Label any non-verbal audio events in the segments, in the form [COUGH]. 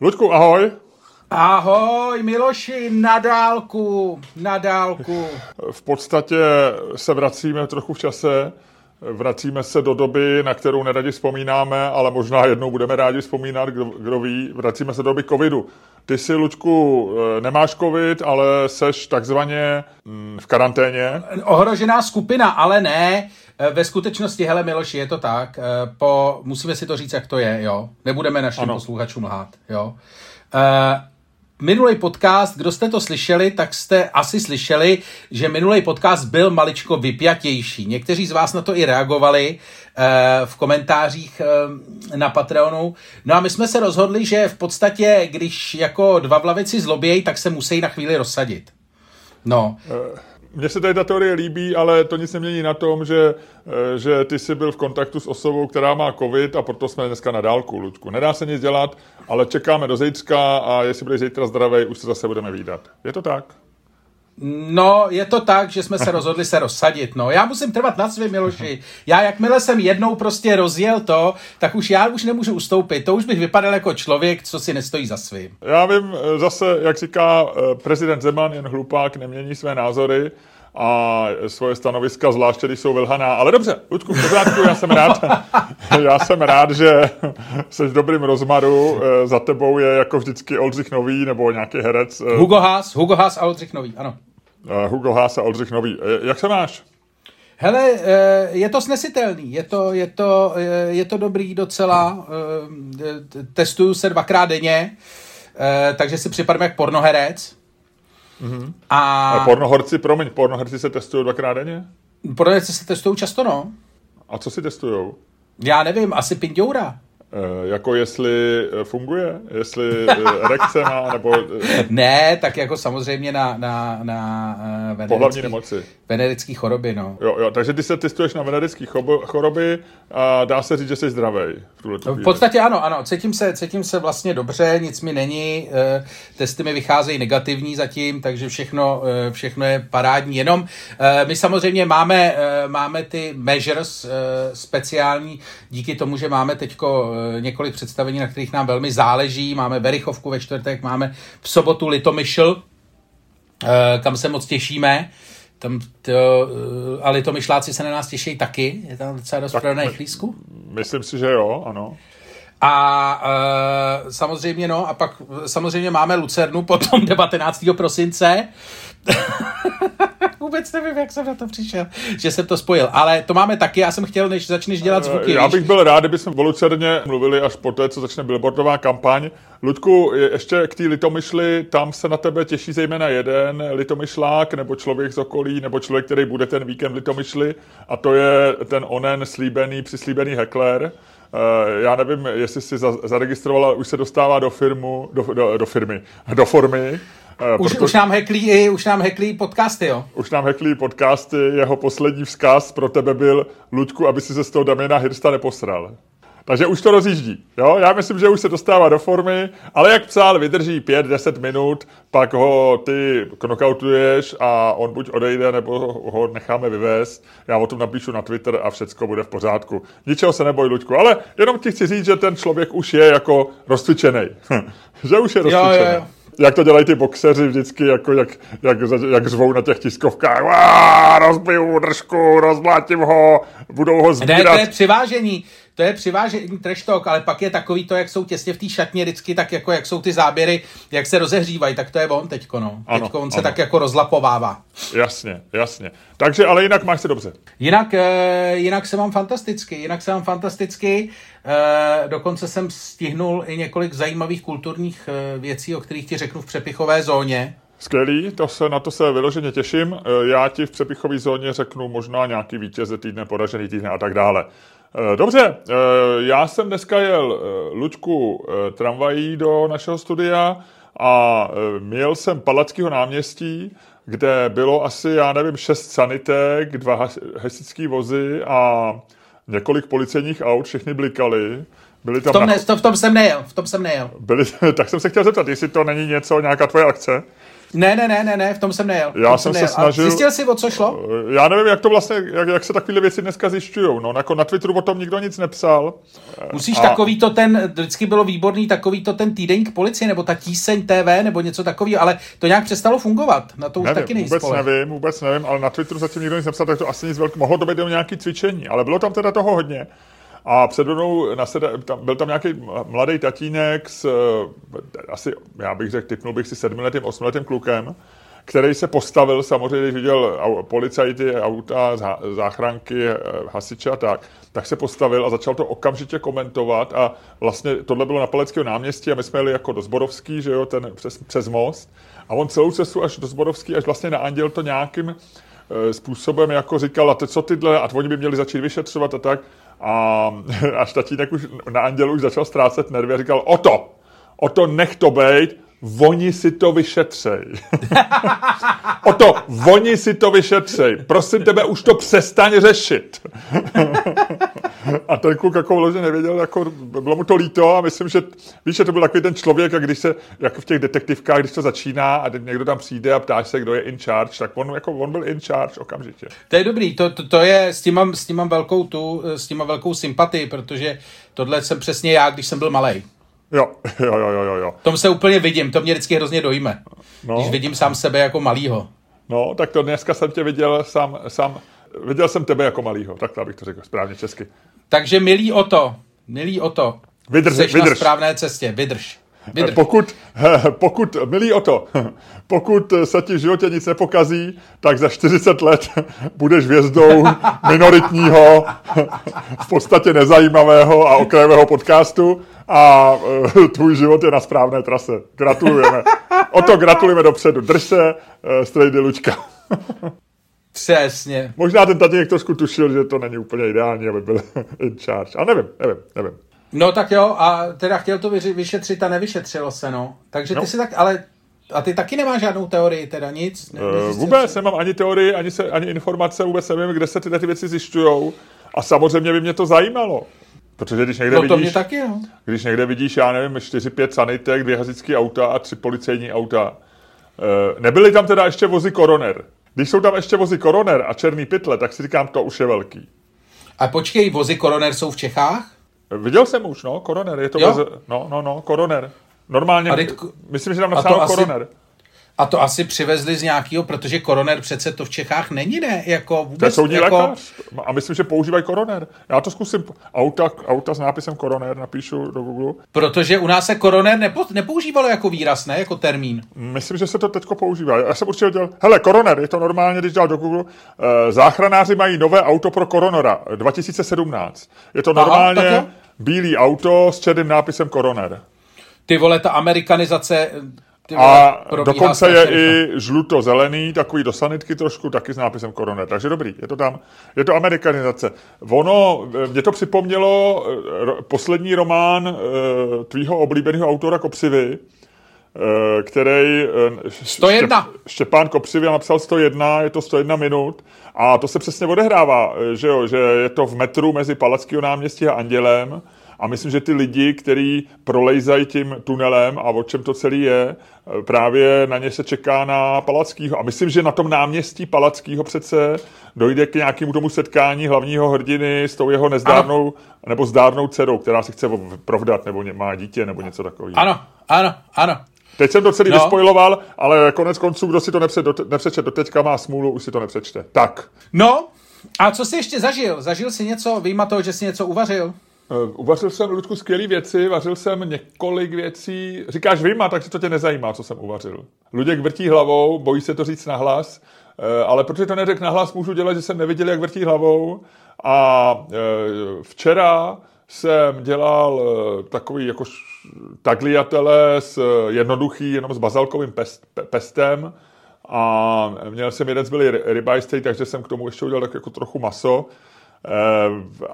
Luďku, ahoj. Ahoj, Miloši, na dálku, na dálku. V podstatě se vracíme trochu v čase, vracíme se do doby, na kterou neradi vzpomínáme, ale možná jednou budeme rádi vzpomínat, kdo, kdo ví, vracíme se do doby covidu. Ty si, Lučku, eh, nemáš covid, ale seš takzvaně mm, v karanténě. Ohrožená skupina, ale ne. Eh, ve skutečnosti, hele Miloši, je to tak. Eh, po, musíme si to říct, jak to je, jo. Nebudeme našim ano. posluchačům lhát, jo. Minulý podcast, kdo jste to slyšeli, tak jste asi slyšeli, že minulý podcast byl maličko vypjatější. Někteří z vás na to i reagovali v komentářích na Patreonu. No a my jsme se rozhodli, že v podstatě, když jako dva vlavici zlobějí, tak se musí na chvíli rozsadit. No. Mně se tady ta teorie líbí, ale to nic nemění na tom, že, eh, že ty jsi byl v kontaktu s osobou, která má covid a proto jsme dneska na dálku, Ludku. Nedá se nic dělat, ale čekáme do zítřka a jestli budeš zítra zdravý, už se zase budeme výdat. Je to tak? No, je to tak, že jsme se rozhodli se rozsadit. No, já musím trvat na svém Miloši. Já jakmile jsem jednou prostě rozjel to, tak už já už nemůžu ustoupit. To už bych vypadal jako člověk, co si nestojí za svým. Já vím, eh, zase, jak říká eh, prezident Zeman, jen hlupák nemění své názory a svoje stanoviska, zvláště když jsou vylhaná. Ale dobře, Ludku, v pořádku, já jsem rád, [LAUGHS] já jsem rád, že jsi v dobrým rozmaru. Eh, za tebou je jako vždycky Oldřich Nový nebo nějaký herec. Hugo Haas, Hugo Haas a Oldřich Nový, ano. Hugo Haas a Oldřich Nový. Jak se máš? Hele, je to snesitelný, je to, je to, je to dobrý docela, testuju se dvakrát denně, takže si připadám jak pornoherec. Mm-hmm. A... a pornohorci, promiň, pornoherci se testují dvakrát denně? Pornoherci se testují často, no. A co si testujou? Já nevím, asi pindoura. E, jako jestli eh, funguje, jestli eh, erekce má, nebo... [LAUGHS] ne, tak jako samozřejmě na, na, na venerický, nemoci. venerický choroby, no. Jo, jo, takže ty se testuješ na venerický choroby a dá se říct, že jsi zdravý. V, v podstatě ano, ano, cítím se, cítím se vlastně dobře, nic mi není, testy mi vycházejí negativní zatím, takže všechno, všechno je parádní, jenom my samozřejmě máme, máme ty measures speciální, díky tomu, že máme teďko Eh, několik představení, na kterých nám velmi záleží. Máme Verichovku ve čtvrtek, máme v sobotu Litomyšl, eh, kam se moc těšíme. Tam to, eh, a Litomyšláci se na nás těší taky. Je tam docela dost prodaných lísku? Myslím si, že jo, ano. A e, samozřejmě, no, a pak samozřejmě máme Lucernu potom [LAUGHS] 19. prosince. [LAUGHS] Vůbec nevím, jak jsem na to přišel, že jsem to spojil. Ale to máme taky, já jsem chtěl, než začneš dělat zvuky. Já bych byl rád, kdybychom o Lucerně mluvili až po té, co začne billboardová kampaň. Ludku, ještě k té litomyšli, tam se na tebe těší zejména jeden litomyšlák, nebo člověk z okolí, nebo člověk, který bude ten víkend v litomyšli, a to je ten onen slíbený, přislíbený hekler. Uh, já nevím, jestli si zaregistrovala, už se dostává do, firmu, do, do, do firmy, do formy. Uh, už, proto... už, nám heklí, už nám heklí podcasty, jo? Už nám heklí podcasty, jeho poslední vzkaz pro tebe byl, Luďku, aby si se z toho Damiena Hirsta neposral. Takže už to rozjíždí. Jo? Já myslím, že už se dostává do formy, ale jak psal, vydrží 5-10 minut, pak ho ty knockoutuješ a on buď odejde, nebo ho necháme vyvést. Já o tom napíšu na Twitter a všecko bude v pořádku. Ničeho se neboj, Luďku, ale jenom ti chci říct, že ten člověk už je jako rozcvičený. [LAUGHS] že už je rozcvičený. Jo, jo, jo jak to dělají ty boxeři vždycky, jako jak, jak, jak řvou na těch tiskovkách. Rozbiju držku, rozmlátím ho, budou ho sbírat. Ne, to je přivážení to je přivážení trash talk, ale pak je takový to, jak jsou těsně v té šatně vždycky, tak jako jak jsou ty záběry, jak se rozehřívají, tak to je on teďko, no. Ano, teďko on ano. se tak jako rozlapovává. Jasně, jasně. Takže, ale jinak máš se dobře. Jinak, e, jinak se mám fantasticky, jinak se mám fantasticky. E, dokonce jsem stihnul i několik zajímavých kulturních e, věcí, o kterých ti řeknu v přepichové zóně. Skvělý, to se, na to se vyloženě těším. Já ti v přepichové zóně řeknu možná nějaký vítěze týdne, poražený týdne a tak dále. Eh, dobře, eh, já jsem dneska jel eh, Lučku tramvají do našeho studia a měl jsem Palackého náměstí, kde bylo asi, já nevím, šest sanitek, dva hasičský vozy a několik policejních aut, všechny blikaly. Byli tam v, tom ne, to, v tom jsem nejel, v tom jsem nejel. Byli, [LAUGHS] tak jsem se chtěl zeptat, jestli to není něco, nějaká tvoje akce? Ne, ne, ne, ne, ne, v tom jsem nejel. Já jsem se nejel. snažil- A zjistil jsi, o co šlo? Já nevím, jak to vlastně, jak, jak se takovéhle věci dneska zjišťují. No, jako na Twitteru o tom nikdo nic nepsal. Musíš a- takový to ten, vždycky bylo výborný takový to ten týdeník policie, nebo ta tíseň TV, nebo něco takového, ale to nějak přestalo fungovat. Na to už taky Nevím, vůbec nejspole. nevím, vůbec nevím, ale na Twitteru zatím nikdo nic nepsal, tak to asi nic velkého. Mohlo to být jenom nějaké cvičení, ale bylo tam teda toho hodně. A přede mnou nasede, tam, byl tam nějaký mladý tatínek s eh, asi, já bych řekl, typnul bych si sedmiletým, osmiletým klukem, který se postavil samozřejmě, když viděl policajty, auta, zá- záchranky, eh, hasiče a tak, tak se postavil a začal to okamžitě komentovat a vlastně tohle bylo na Paleckého náměstí a my jsme jeli jako do Zborovský, že jo, ten přes, přes most a on celou cestu až do Zborovský, až vlastně na Anděl to nějakým eh, způsobem jako říkal, a teď co tyhle, a oni by měli začít vyšetřovat a tak. A [LAUGHS] až tatínek už na Andělu už začal ztrácet nervy a říkal, o to, o to nech to bejt, oni si to vyšetřej. [LAUGHS] o to, oni si to vyšetřej. Prosím tebe, už to přestaň řešit. [LAUGHS] a ten kluk jako vložně nevěděl, jako bylo mu to líto a myslím, že víš, že to byl takový ten člověk, a když se, jako v těch detektivkách, když to začíná a někdo tam přijde a ptáš se, kdo je in charge, tak on, jako, on byl in charge okamžitě. To je dobrý, to, to, to je, s tím, mám, s tím mám velkou tu, s tím mám velkou sympatii, protože tohle jsem přesně já, když jsem byl malý. [LAUGHS] Jo, jo, jo, jo, jo, tom se úplně vidím, to mě vždycky hrozně dojme. No. Když vidím sám sebe jako malýho. No, tak to dneska jsem tě viděl sám, sám viděl jsem tebe jako malýho, tak abych to řekl správně česky. Takže milý o to, milý o to. Vydrž, Jsi na vydrž. správné cestě, vydrž. vydrž. Pokud, [LAUGHS] pokud, milý o to, pokud se ti v životě nic nepokazí, tak za 40 let [LAUGHS] budeš hvězdou [LAUGHS] minoritního, v podstatě nezajímavého a okrajového podcastu a eh, tvůj život je na správné trase. Gratulujeme. O to gratulujeme dopředu. Drž se, eh, strejdy Lučka. Přesně. Možná ten tatínek trošku tušil, že to není úplně ideální, aby byl [LAUGHS] in charge. A nevím, nevím, nevím. No tak jo, a teda chtěl to vyšetřit a nevyšetřilo se, no. Takže ty No. si tak, ale a ty taky nemáš žádnou teorii, teda nic? Ne, Uh, vůbec nemám ani teorii, ani, se, ani informace, vůbec nevím, kde se tyhle ty věci zjišťují. A samozřejmě by mě to zajímalo. Protože když někde, No to mě vidíš, taky, no. když někde vidíš, já nevím, 4-5 sanitek, dvě hasičské auta a tři policejní auta. Uh, nebyly tam teda ještě vozy koroner. Když jsou tam ještě vozy koroner a černý pytle, tak si říkám, to už je velký. A počkej, vozy koroner jsou v Čechách? Viděl jsem už, no, koroner, je to Jo? voze, no, no, no, koroner. Normálně, A teď- myslím, že tam to napsáno asi- koroner. A to asi přivezli z nějakého, protože koroner přece to v Čechách není, ne? Jako To je vůbec, soudní jako, lékař. A myslím, že používají koroner. Já to zkusím. Auta, auta s nápisem koroner napíšu do Google. Protože u nás se koroner nepo, nepoužívalo jako výraz, ne? Jako termín. Myslím, že se to teďko používá. Já jsem určitě dělal, hele, koroner, je to normálně, když dal do Google. Eh, záchranáři mají nové auto pro koronera 2017. Je to Aha, normálně jo. bílý auto s černým nápisem koroner. Ty vole, ta amerikanizace vole, A dokonce je rychle. i žluto-zelený, takový do sanitky trošku, taky s nápisem koroner. Takže dobrý, je to tam. Je to amerikanizace. Ono, eh, mě to připomnělo eh, ro- poslední román eh, tvýho oblíbeného autora Kopřivy, eh, který eh, Š- 101. Štěp, Štěpán Kopřivy napsal 101, je to 101 minut a to se přesně odehrává, eh, že, jo, že je to v metru mezi Palackého náměstí a Andělem a myslím, že ty lidi, kteří prolejzají tím tunelem a o čem to celý je, eh, právě na ně se čeká na Palackýho. A myslím, že na tom náměstí Palackýho přece dojde k nějakému tomu setkání hlavního hrdiny s tou jeho nezdárnou nebo zdárnou dcerou, která si chce provdat nebo má dítě nebo něco takového. Ano, ano, ano. Teď jsem to celý No. vyspojiloval, ale konec konců, kdo si to nepře, do, nepřečet do teďka, má smůlu, už si to nepřečte. Tak, No, a co jsi ještě zažil? Zažil jsi něco, vyjma toho, že jsi něco uvařil? Uh, uvařil jsem, Ludku, skvělé věci, vařil jsem několik věcí. Říkáš vyjma, takže to tě nezajímá, co jsem uvařil. Luděk vrtí hlavou, bojí se to říct nahlas, uh, ale protože to neřekl nahlas, můžu dělat, že jsem neviděl, jak vrtí hlavou. A uh, včera jsem dělal takový jako tagliatele s jednoduchý, jenom s bazalkovým pest, pe, pestem. A měl jsem jeden zbylý ribeye steak, takže jsem k tomu ještě udělal tak jako trochu maso. Eh,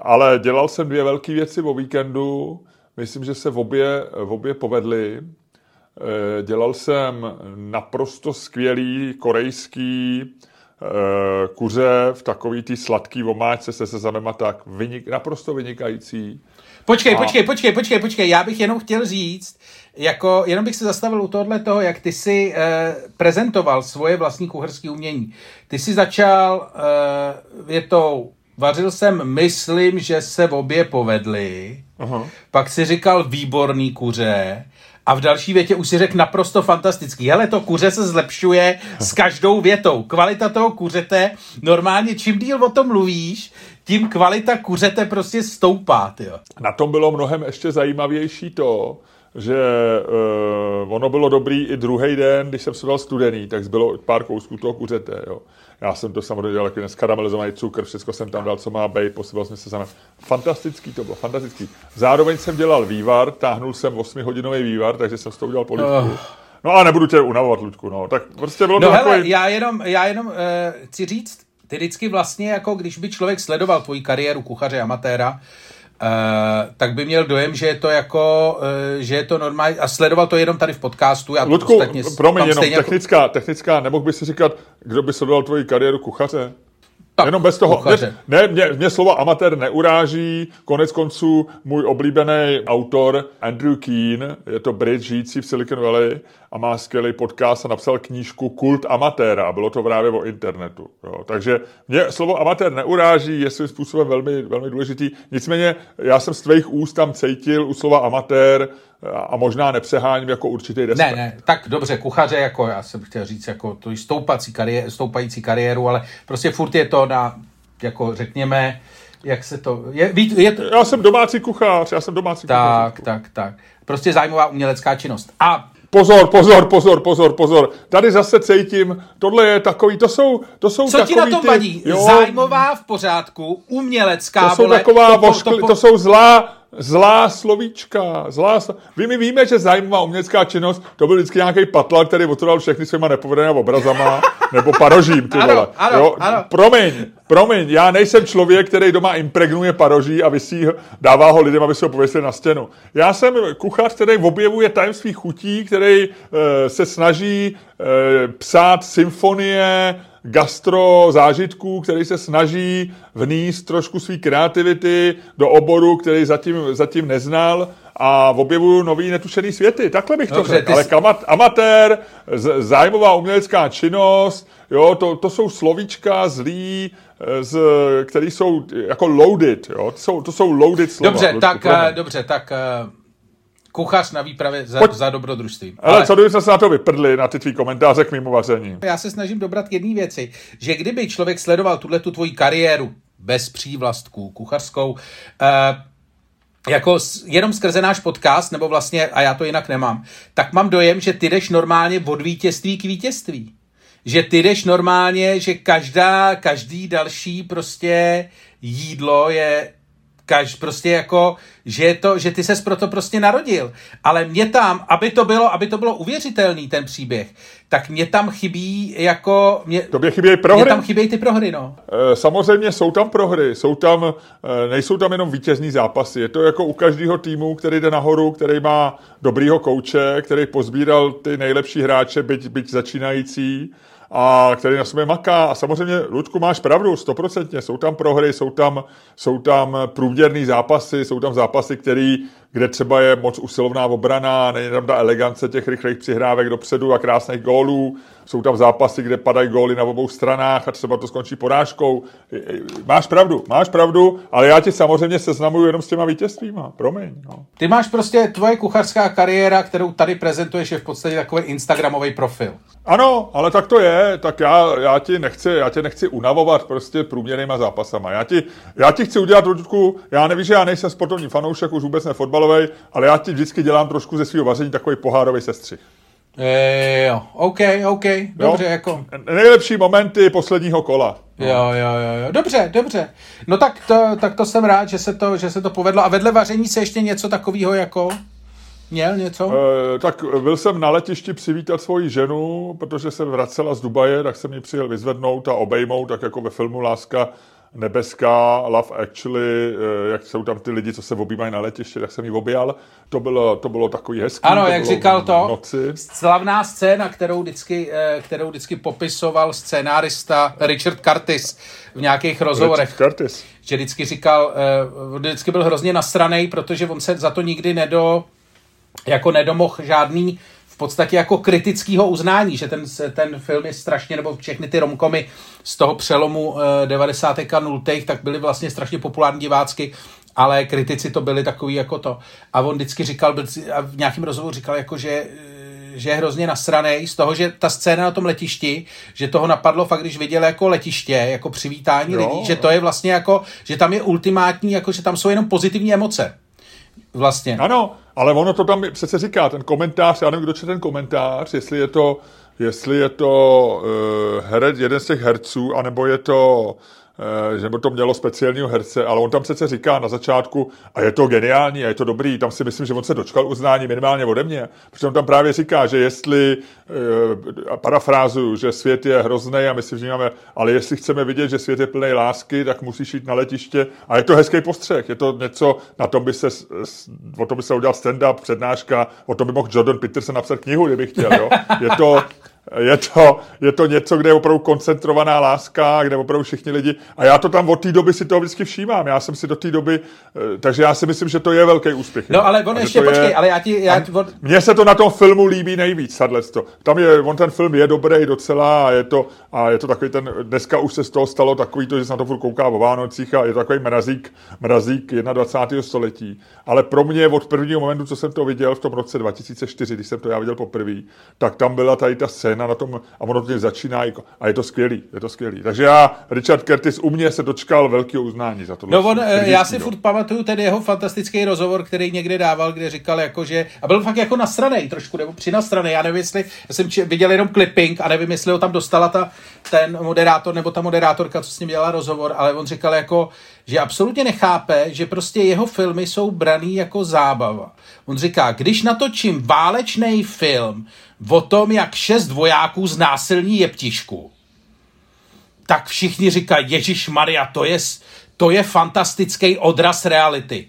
ale dělal jsem dvě velké věci o víkendu. Myslím, že se v obě, v obě povedly. Eh, Dělal jsem naprosto skvělý korejský eh, kuře v takový tý sladký omáčce se sezamem a tak. Vynik, naprosto vynikající. Počkej, a... počkej, počkej, počkej, počkej, já bych jenom chtěl říct, jako, jenom bych se zastavil u tohle toho, jak ty si eh, prezentoval svoje vlastní kucharské umění. Ty si začal eh, větou, vařil jsem, myslím, že se v obě povedly, Aha. pak si říkal výborný kuře, a v další větě už si řekl naprosto fantastický. Hele, to kuře se zlepšuje s každou větou. Kvalita toho kuřete, normálně čím díl o tom mluvíš, tím kvalita kuřete prostě stoupá. Tyjo. Na tom bylo mnohem ještě zajímavější to, že uh, ono bylo dobrý i druhý den, když jsem se dal studený, tak zbylo pár kousků toho kuřete. Jo. Já jsem to samozřejmě dělal jako skaramelizovaný cukr, všechno jsem tam dal, co má být, posypal jsem se sama. Fantastický to bylo, fantastický. Zároveň jsem dělal vývar, táhnul jsem 8-hodinový vývar, takže jsem s toho udělal polivku. Oh. No a nebudu tě unavovat, Ludku, no. Tak prostě bylo no to hele, takový... já jenom, já jenom uh, chci říct, ty vždycky vlastně, jako když by člověk sledoval tvoji kariéru kuchaře amatéra, Uh, tak by měl dojem, že je to jako, uh, že je to normální, a sledoval to jenom tady v podcastu. Já Ludku, ostatně, promiň, jenom technická, jako... technická, nemohl by si říkat, kdo by sledoval tvoji kariéru kuchaře? Tak, Jenom bez toho. Mě, ne, mě, mě slovo amatér neuráží. Konec konců můj oblíbený autor Andrew Keen, je to Brit žijící v Silicon Valley a má skvělý podcast a napsal knížku Kult amatéra bylo to právě o internetu. Jo. Takže mě slovo amatér neuráží, je svým způsobem velmi, velmi důležitý. Nicméně já jsem z tvých úst tam cítil u slova amatér a možná nepřeháním jako určitý respekt. Ne, ne, tak dobře, kuchaře, jako já jsem chtěl říct, jako to stoupací kariéru, stoupající kariéru, ale prostě furt je to na, jako řekněme, jak se to... Je, je to... Já jsem domácí kuchař, já jsem domácí tak, kuchař. Tak, tak, tak. Prostě zájmová umělecká činnost. A Pozor, pozor, pozor, pozor, pozor. Tady zase cítím, tohle je takový, to jsou, to jsou Co ti na tom ty, vadí? Jo, Zájmová v pořádku, umělecká, to jsou vole, taková to, voškli, to, to, to jsou zlá, zlá slovíčka, zlá slo... Vy mi víme, že zájmová umělecká činnost, to byl vždycky nějaký patla, který otrval všechny svýma nepovedenými obrazama, [LAUGHS] nebo parožím, ty vole. Ano, ano, jo? ano. Promiň, promiň, já nejsem člověk, který doma impregnuje paroží a vysí, dává ho lidem, aby se ho pověsili na stěnu. Já jsem kuchař, který objevuje tajemství chutí, který e, se snaží e, psát symfonie, gastro zážitků, který se snaží vníst trošku své kreativity do oboru, který zatím, zatím neznal a objevuju nový netušený světy. Takhle bych to Dobře, řekl. Ale kamat, amatér, z, zájmová umělecká činnost, jo, to, to jsou slovíčka zlý, eh, z, který jsou jako loaded, jo, to jsou, to jsou loaded slova. Dobře, tak, uh, dobře, tak uh kuchař na výpravě za, Pojď. za dobrodružství. Ale, Ale co kdyby se na to vyprdli, na ty tvý komentáře k mému vaření? Já se snažím dobrat jedné věci, že kdyby člověk sledoval tuhle tu tvoji kariéru bez přívlastků kuchařskou, uh, jako jenom skrze náš podcast, nebo vlastně, a já to jinak nemám, tak mám dojem, že ty jdeš normálně od vítězství k vítězství. Že ty jdeš normálně, že každá, každý další prostě jídlo je kaž, prostě jako, že, je to, že ty ses proto prostě narodil. Ale mě tam, aby to bylo, aby to bylo uvěřitelný ten příběh, tak mě tam chybí jako... Mě, Tobě chybí prohry? Mě tam chybí ty prohry, no. E, samozřejmě jsou tam prohry, jsou tam, e, nejsou tam jenom vítězní zápasy. Je to jako u každého týmu, který jde nahoru, který má dobrýho kouče, který pozbíral ty nejlepší hráče, byť, byť začínající a který na sobě maká. A samozřejmě, Ludku, máš pravdu, stoprocentně. Jsou tam prohry, jsou tam, jsou tam průměrný zápasy, jsou tam zápasy, který, kde třeba je moc usilovná obrana, není tam ta elegance těch rychlých přihrávek dopředu a krásných gólů. Jsou tam zápasy, kde padají góly na obou stranách a třeba to skončí porážkou. Máš pravdu, máš pravdu, ale já ti samozřejmě seznamuju jenom s těma vítězstvíma. Promiň. No. Ty máš prostě tvoje kuchařská kariéra, kterou tady prezentuješ, je v podstatě takový Instagramový profil. Ano, ale tak to je, tak já, já, ti nechci, já tě nechci unavovat prostě průměrnýma zápasama. Já ti, já ti chci udělat trošku, já nevím, že já nejsem sportovní fanoušek, už vůbec nefotbalový, ale já ti vždycky dělám trošku ze svého vaření takový pohárový sestřih. E, jo, OK, OK, dobře, jo? jako. Nejlepší momenty posledního kola. No. Jo, jo, jo, jo, dobře, dobře. No tak to, tak to jsem rád, že se to, že se to povedlo. A vedle vaření se ještě něco takového jako... Měl něco? E, tak byl jsem na letišti přivítat svoji ženu, protože se vracela z Dubaje, tak jsem ji přijel vyzvednout a obejmout, tak jako ve filmu Láska nebeská Love Actually, eh, jak jsou tam ty lidi, co se objímají na letiště, tak jsem ji objal. To bylo, to bylo takový hezký. Ano, to jak říkal to, Noci. slavná scéna, kterou vždycky, eh, kterou vždycky popisoval scénárista Richard Curtis v nějakých rozhovorech. Richard Curtis. Že vždycky říkal, eh, vždycky byl hrozně nasranej, protože on se za to nikdy nedo, jako nedomohl žádný v podstatě jako kritického uznání, že ten, ten film je strašně, nebo všechny ty romkomy z toho přelomu eh, 90. a 0. tak byly vlastně strašně populární divácky, ale kritici to byli takový jako to. A on vždycky říkal, byl- a v nějakém rozhovoru říkal, jako, že eh, že je hrozně nasranej z toho, že ta scéna na tom letišti, že toho napadlo fakt, když viděl jako letiště, jako přivítání Jo, lidí, že to je vlastně jako, že tam je ultimátní, jako že tam jsou jenom pozitivní emoce. Vlastně. Ano, ale ono to tam přece říká, ten komentář, já nevím, kdo čte ten komentář, jestli je to, jestli je to uh, herec, jeden z těch herců, anebo je to že nebo to mělo speciálního herce, ale on tam přece říká na začátku, a je to geniální, a je to dobrý, tam si myslím, že on se dočkal uznání minimálně ode mě, protože on tam právě říká, že jestli, eh, parafrázu, že svět je hrozný a my si vnímáme, ale jestli chceme vidět, že svět je plný lásky, tak musíš jít na letiště. A je to hezký postřeh, je to něco, na tom by se, o tom by se udělal stand-up, přednáška, o tom by mohl Jordan Peterson napsat knihu, kdyby chtěl, jo. Je to, je to, je to něco, kde je opravdu koncentrovaná láska, kde opravdu všichni lidi. A já to tam od té doby si toho vždycky všímám. Já jsem si do té doby, eh, takže já si myslím, že to je velký úspěch. No ale on ještě to je- počkej, ale já ti, já, on, mně se to na tom filmu líbí nejvíc, to. Tam je, on ten film je dobrý docela a je to, a je to takový ten, dneska už se z toho stalo takový to, že se na to furt kouká o Vánocích a je to takový mrazík, mrazík 21. století. Ale pro mě od prvního momentu, co jsem to viděl v tom roce 2004, když jsem to já viděl poprvé, tak tam byla tady ta scéna na tom, a ono to začíná jako- a je to skvělý, je to skvělý. Takže já, Richard Curtis, u mě se dočkal velkého uznání za to. No on, eh, já si furt pamatuju ten jeho fantastický rozhovor, který někde dával, kde říkal jako, že, a byl fakt jako nasranej trošku, nebo přinasranej, já nevím, jestli, já jsem či, viděl jenom clipping a nevím, jestli ho tam dostala ta, ten moderátor nebo ta moderátorka, co s ním dělala rozhovor, ale on říkal jako, že absolutně nechápe, že prostě jeho filmy jsou braný jako zábava. On říká, když natočím válečný film o tom, jak šest vojáků znásilní jeptišku, tak všichni říkají, Ježíš Maria, to je, to je fantastický odraz reality.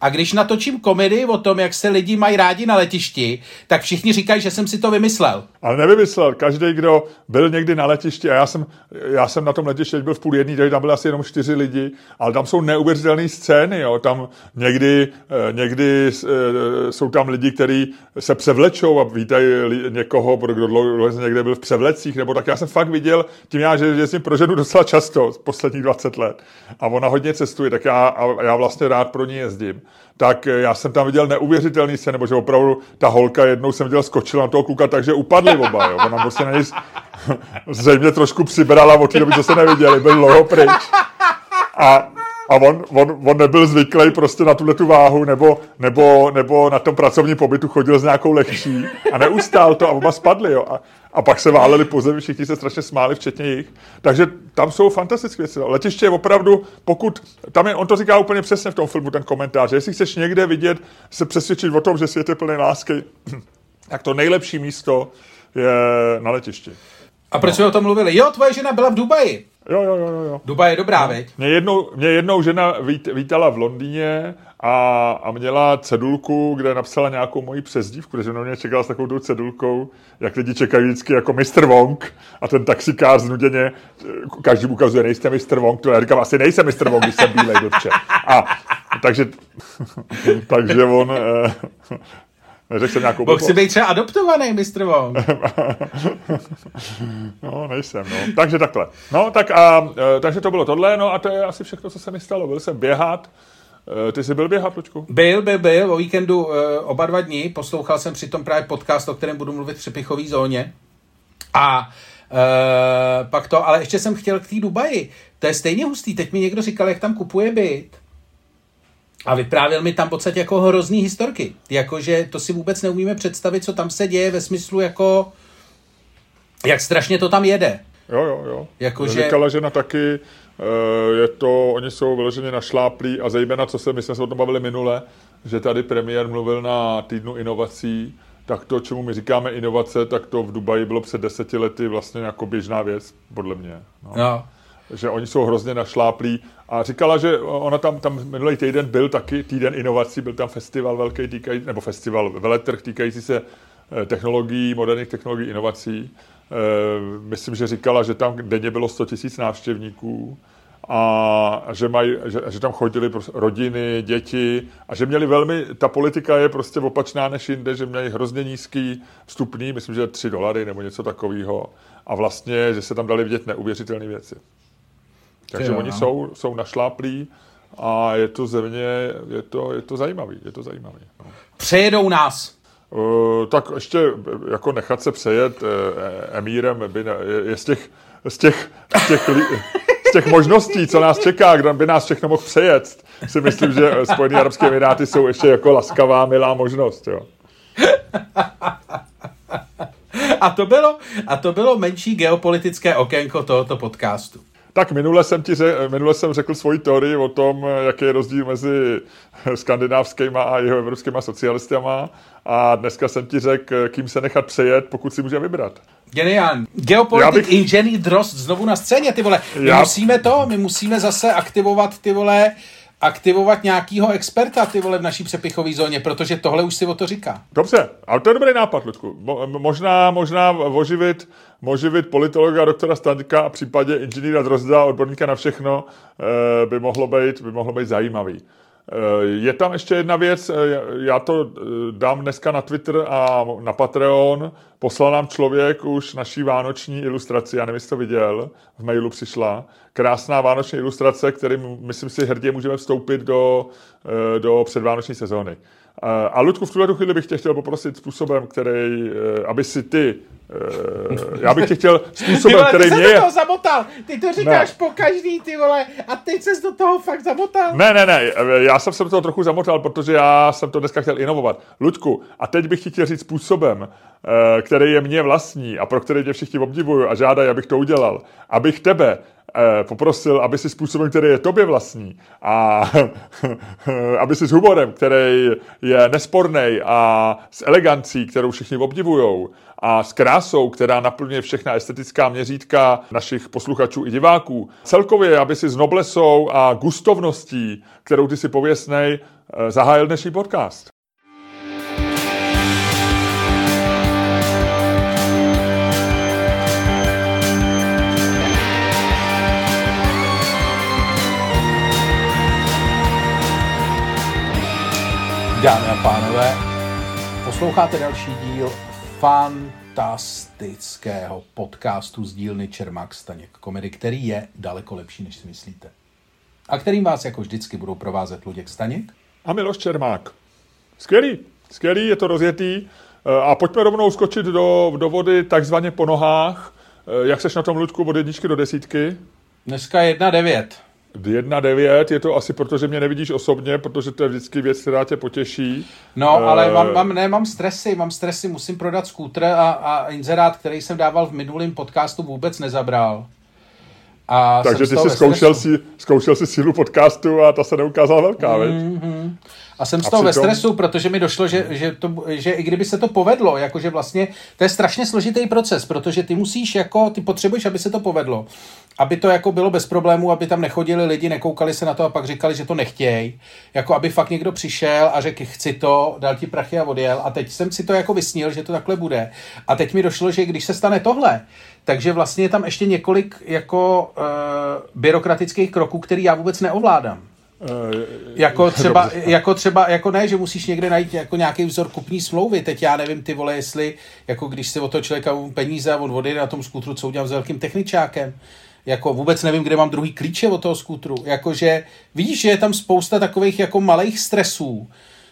A když natočím komedii o tom, jak se lidi mají rádi na letišti, tak všichni říkají, že jsem si to vymyslel. Ale nevymyslel. Každý, kdo byl někdy na letišti, a já jsem, já jsem na tom letišti byl v půl jedný, takže tam byly asi jenom čtyři lidi, ale tam jsou neuvěřitelné scény. Jo. Tam někdy, eh, někdy eh, jsou tam lidi, kteří se převlečou a vítají někoho, kdo dlouho někde byl v převlecích, nebo tak já jsem fakt viděl, tím já, že jezdím pro ženu docela často, posledních 20 let, a ona hodně cestuje, tak já, a já vlastně rád pro ní jezdím tak eh, já jsem tam viděl neuvěřitelný scén, nebo že opravdu ta holka jednou jsem viděl skočila na toho kluka, takže upadli oba, jo. Ona prostě na něj [LAUGHS] zřejmě trošku přibrala od té doby, co se neviděli, byl dlouho pryč. A, a on, on, on, nebyl zvyklý prostě na tuhle tu váhu, nebo, nebo, nebo na tom pracovním pobytu chodil s nějakou lehčí a neustál to a oba spadli, jo. A, a pak se váleli po zemi, všichni se strašně smáli, včetně jich. Takže tam jsou fantastické věci. no. Letiště je opravdu, pokud, tam je, on to říká úplně přesně v tom filmu, ten komentář, že jestli chceš někde vidět, se přesvědčit o tom, že svět je plný lásky, [CLEARS THROAT] tak to nejlepší místo je na letišti. A proč jsme o tom mluvili? Jo, tvoje žena byla v Dubaji. Jo, jo, jo, jo. Dubaj je dobrá, veď? Mě jednou, mě jednou žena vít, vítala v Londýně a, a měla cedulku, kde napsala nějakou moji přezdívku, takže na mě čekala s takovou cedulkou, jak lidi čekají vždycky jako Mr. Wong a ten taxikář znuděně, každý ukazuje, nejste Mr. Wong, to já říkám, asi nejsem Mr. Wong, když jsem bílej, dobře. A takže, [LAUGHS] takže on, eh, neřekl jsem nějakou blbost. být třeba adoptovaný, Mr. Wong. [LAUGHS] No, nejsem, no. Takže takhle. No, tak a, e, takže to bylo tohle, no a to je asi všechno, co se mi stalo. Byl jsem běhat, E, ty jsi byl běhat, Lučku? Byl, byl, byl, o víkendu uh, oba dva dny, poslouchal jsem přitom právě podcast, o kterém budu mluvit v přepichové zóně. A uh, pak to, ale ještě jsem chtěl k té Dubaji. To je stejně hustý, teď mi někdo říkal, jak tam kupuje byt. A vyprávěl mi tam v podstatě jako hrozný historky. Jakože to si vůbec neumíme představit, co tam se děje ve smyslu jako, jak strašně to tam jede. Jo, jo, jo. Jakože- Říkala žena taky, e, je to, oni jsou vyloženě našláplí a zejména, co se, my jsme se o tom bavili minule, že tady premiér mluvil na týdnu inovací, tak to, čemu my říkáme inovace, tak to v Dubaji bylo před deseti lety vlastně jako běžná věc, podle mě. No. No. Že oni jsou hrozně našláplí a říkala, že ona tam, tam minulý týden byl taky týden inovací, byl tam festival velký týkající, nebo festival veletrh týkající se eh, technologií, moderních technologií, inovací. Eh, myslím, že říkala, že tam denně bylo 100 000 návštěvníků a že, maj, že, že tam chodili prostě rodiny, děti a že měli velmi, ta politika je prostě opačná než jinde, že měli hrozně nízký vstupný, myslím, že 3 dolary nebo něco takového a vlastně, že se tam dali vidět neuvěřitelné věci. Takže jo, oni no. jsou, jsou našláplí a je to země, je to, je to zajímavý, je to zajímavý. No. Přejedou nás. Uh, tak ještě jako nechat se přejet uh, emírem by ne, je, je z těch, z těch, z těch, z těch možností, co nás čeká, kdo by nás všechno mohl přejet, si myslím, že Spojené arabské emiráty jsou ještě jako laskavá, milá možnost. Jo. A to bylo, a to bylo menší geopolitické okénko tohoto podcastu. Tak minule jsem ti ře, minule jsem řekl svoji teorii o tom, jaký je rozdíl mezi skandinávskýma a jeho evropskýma socialistama a dneska jsem ti řekl, kým se nechat přejet, pokud si může vybrat. Geniální. Geopolitik bych... inženýr Drost znovu na scéně, ty vole. My Já... musíme to, my musíme zase aktivovat ty vole aktivovat nějakýho experta, ty vole, v naší přepichové zóně, protože tohle už si o to říká. Dobře, ale to je dobrý nápad, Ludku. Mo- možná, možná oživit, oživit politologa doktora Staňka a případě inženýra Drozda, odborníka na všechno, eh, by mohlo být, by mohlo být zajímavý. Eh, je tam ještě jedna věc, eh, já to eh, dám dneska na Twitter a na Patreon. Poslal nám člověk už naší vánoční ilustraci, já nevím, jestli to viděl, v mailu přišla. Krásná vánoční ilustrace, kterým, myslím si, hrdě můžeme vstoupit do, do předvánoční sezóny. A Ludku, v tuhle chvíli bych tě chtěl poprosit způsobem, který, aby si ty Uh, já bych tě chtěl [LAUGHS] způsobem, vole, který ty mě je... do toho zamotal. Ty to říkáš ne. po každý, ty vole, a teď ses do toho fakt zamotal. Ne, ne, ne, já jsem se do toho trochu zamotal, protože já jsem to dneska chtěl inovovat. Ludku, a teď bych ti chtěl říct způsobem, eh, který je mně vlastní a pro který tě všichni obdivuju a žádají, abych to udělal, abych tebe Eh, poprosil, aby si způsobem, který je tobě vlastní a [LAUGHS] aby si s humorem, který je nesporný a s elegancí, kterou všichni obdivujou a s krásou, která naplňuje všechna estetická měřítka našich posluchačů i diváků. Celkově, aby si s noblesou a gustovností, kterou ty si pověsnej, eh, zahájil dnešní podcast. Dámy a pánové, posloucháte další díl fantastického podcastu z dílny Čermák Staněk komedy, který je daleko lepší, než si myslíte. A kterým vás jako vždycky budou provázet Luděk Staněk a Miloš Čermák. Skvělý, skvělý, je to rozjetý. A pojďme rovnou skočit do, do vody takzvaně po nohách. Jak seš na tom, Ludku, od jedničky do desítky? Dneska 1,9. 1,9 je to asi proto, že mě nevidíš osobně, protože to je vždycky věc, která tě potěší. No, ale mám, mám, ne, mám stresy, mám stresy, musím prodat skútr a, a inzerát, který jsem dával v minulém podcastu, vůbec nezabral. A Takže ty jsi zkoušel si, zkoušel si sílu podcastu a ta se neukázala velká, mm-hmm. A jsem z toho ve stresu, protože mi došlo, že, že, to, že i kdyby se to povedlo, jakože vlastně to je strašně složitý proces, protože ty musíš jako, ty potřebuješ, aby se to povedlo, aby to jako bylo bez problémů, aby tam nechodili lidi, nekoukali se na to a pak říkali, že to nechtějí, jako aby fakt někdo přišel a řekl, chci to, dal ti prachy a odjel a teď jsem si to jako vysnil, že to takhle bude. A teď mi došlo, že když se stane tohle, takže vlastně je tam ještě několik jako uh, byrokratických kroků, který já vůbec neovládám. Uh, jako třeba, jako třeba, jako ne, že musíš někde najít jako nějaký vzor kupní smlouvy. Teď já nevím, ty vole, jestli, jako když si o to člověka peníze a on odjede na tom skútru, co udělám s velkým techničákem. Jako vůbec nevím, kde mám druhý klíče od toho skútru. Jakože vidíš, že je tam spousta takových jako malých stresů,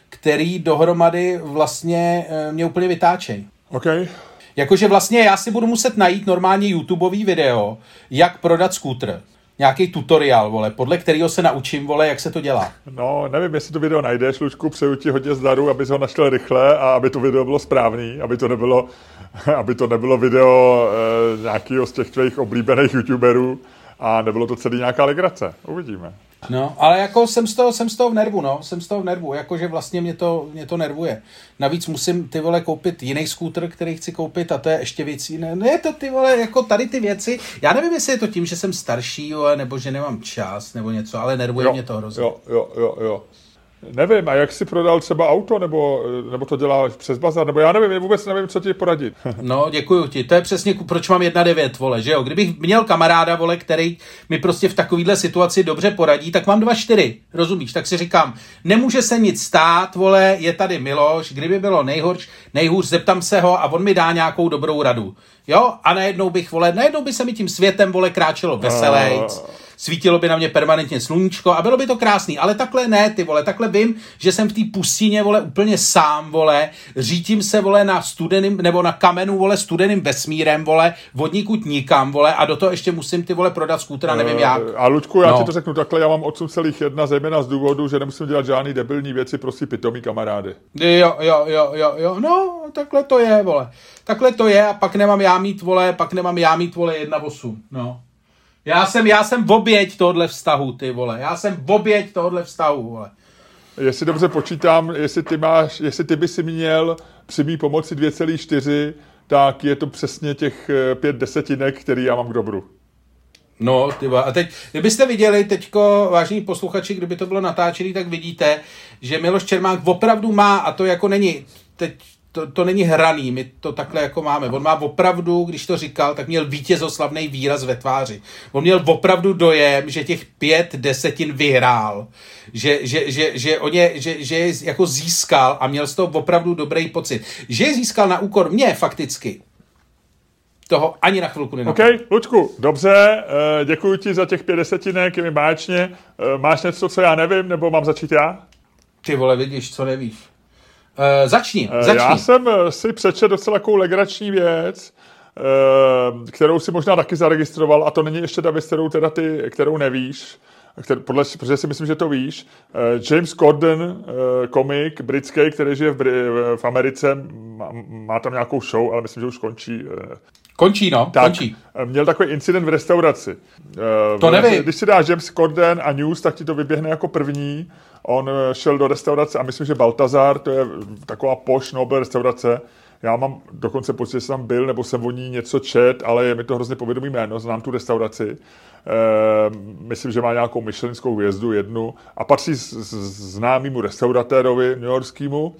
který dohromady vlastně eh, mě úplně vytáčejí. Okay. Jakože vlastně já si budu muset najít normálně YouTubeový video, jak prodat skútr nějaký tutoriál, vole, podle kterého se naučím, vole, jak se to dělá. No, nevím, jestli to video najdeš, Lučku, přeju ti hodně zdaru, aby ho našel rychle a aby to video bylo správný, aby to nebylo, [LAUGHS] aby to nebylo video e, nějakého z těch tvých oblíbených youtuberů, a nebylo to celý nějaká legrace. Uvidíme. No, ale jako jsem z toho, jsem z toho v nervu, no, jsem z toho v nervu, jakože vlastně mě to, mě to nervuje. Navíc musím ty vole koupit jiný skútr, který chci koupit a to je ještě věcí, ne, ne to ty vole, jako tady ty věci, já nevím, jestli je to tím, že jsem starší, jo, nebo že nemám čas, nebo něco, ale nervuje jo, mě to hrozně. Jo, jo, jo, jo. Nevím, a jak si prodal třeba auto, nebo, nebo to děláš přes bazar, nebo já nevím, vůbec nevím, co ti poradit. [LAUGHS] no, děkuji ti, to je přesně, proč mám 1,9, vole, že jo, kdybych měl kamaráda, vole, který mi prostě v takovýhle situaci dobře poradí, tak mám 2,4, rozumíš, tak si říkám, nemůže se nic stát, vole, je tady Miloš, kdyby bylo nejhorš, nejhůř, zeptám se ho a on mi dá nějakou dobrou radu, jo, a najednou bych, vole, najednou by se mi tím světem, vole, kráčelo veselejc, uh svítilo by na mě permanentně sluníčko a bylo by to krásný, ale takhle ne, ty vole, takhle vím, že jsem v té pustině, vole, úplně sám, vole, řítím se, vole, na studeným, nebo na kamenu, vole, studeným vesmírem, vole, vodníkud nikam, vole, a do toho ještě musím ty, vole, prodat skútra, nevím jak. Eh, a Luďku, já no. ti to řeknu takhle, já mám 8,1 zejména z důvodu, že nemusím dělat žádný debilní věci, prostě pitomí kamarády. Jo, jo, jo, jo, jo, no, takhle to je, vole. Takhle to je a pak nemám já mít, vole, pak nemám já mít, vole, 1,8, no. Já jsem, já jsem v oběť tohle vztahu, ty vole. Já jsem v oběť tohle vztahu, vole. Jestli dobře počítám, jestli ty, máš, jestli ty by si měl při mý pomoci 2,4, tak je to přesně těch eh, pět desetinek, který já mám k dobru. No, ty a teď, kdybyste viděli teďko, vážení posluchači, kdyby to bylo natáčený, tak vidíte, že Miloš Čermák opravdu má, a to jako není, teď to, to není hraný, my to takhle jako máme. On má opravdu, když to říkal, tak měl vítězoslavný výraz ve tváři. On měl opravdu dojem, že těch pět desetin vyhrál, že, že, že, že, on je, že, že je jako získal a měl z toho opravdu dobrý pocit. Že je získal na úkor mě fakticky, toho ani na chvilku nenapadlo. OK, Lučku, dobře, eh, děkuji ti za těch pět desetinek, je mi báječně. Eh, máš něco, co já nevím, nebo mám začít já? Ty vole, vidíš, co nevíš. Uh, začni, eh, začni. Já jsem eh, si přečetl docela takovou legrační věc, uh, kterou si možná taky zaregistroval, a to není ještě ta věc, kterou, teda ty, kterou nevíš, který, podle, protože si myslím, že to víš. Uh, James Corden, uh, komik britský, který žije v, v Americe, má, má tam nějakou show, ale myslím, že už končí. Končí, no, tak, končí. Měl takový incident v restauraci. To nevím. Když si dáš James Corden a News, tak ti to vyběhne jako první On eh, šel do restaurace a myslím, že Baltazar, to je taková poš Nobel restaurace, já mám dokonce pocit, že jsem tam byl, nebo jsem o ní něco čet, ale je mi to hrozně povědomý jméno, znám tu restauraci. E, myslím, že má nějakou myšlenskou hvězdu, jednu, a patří z, z, známému restauratérovi New Yorkskému.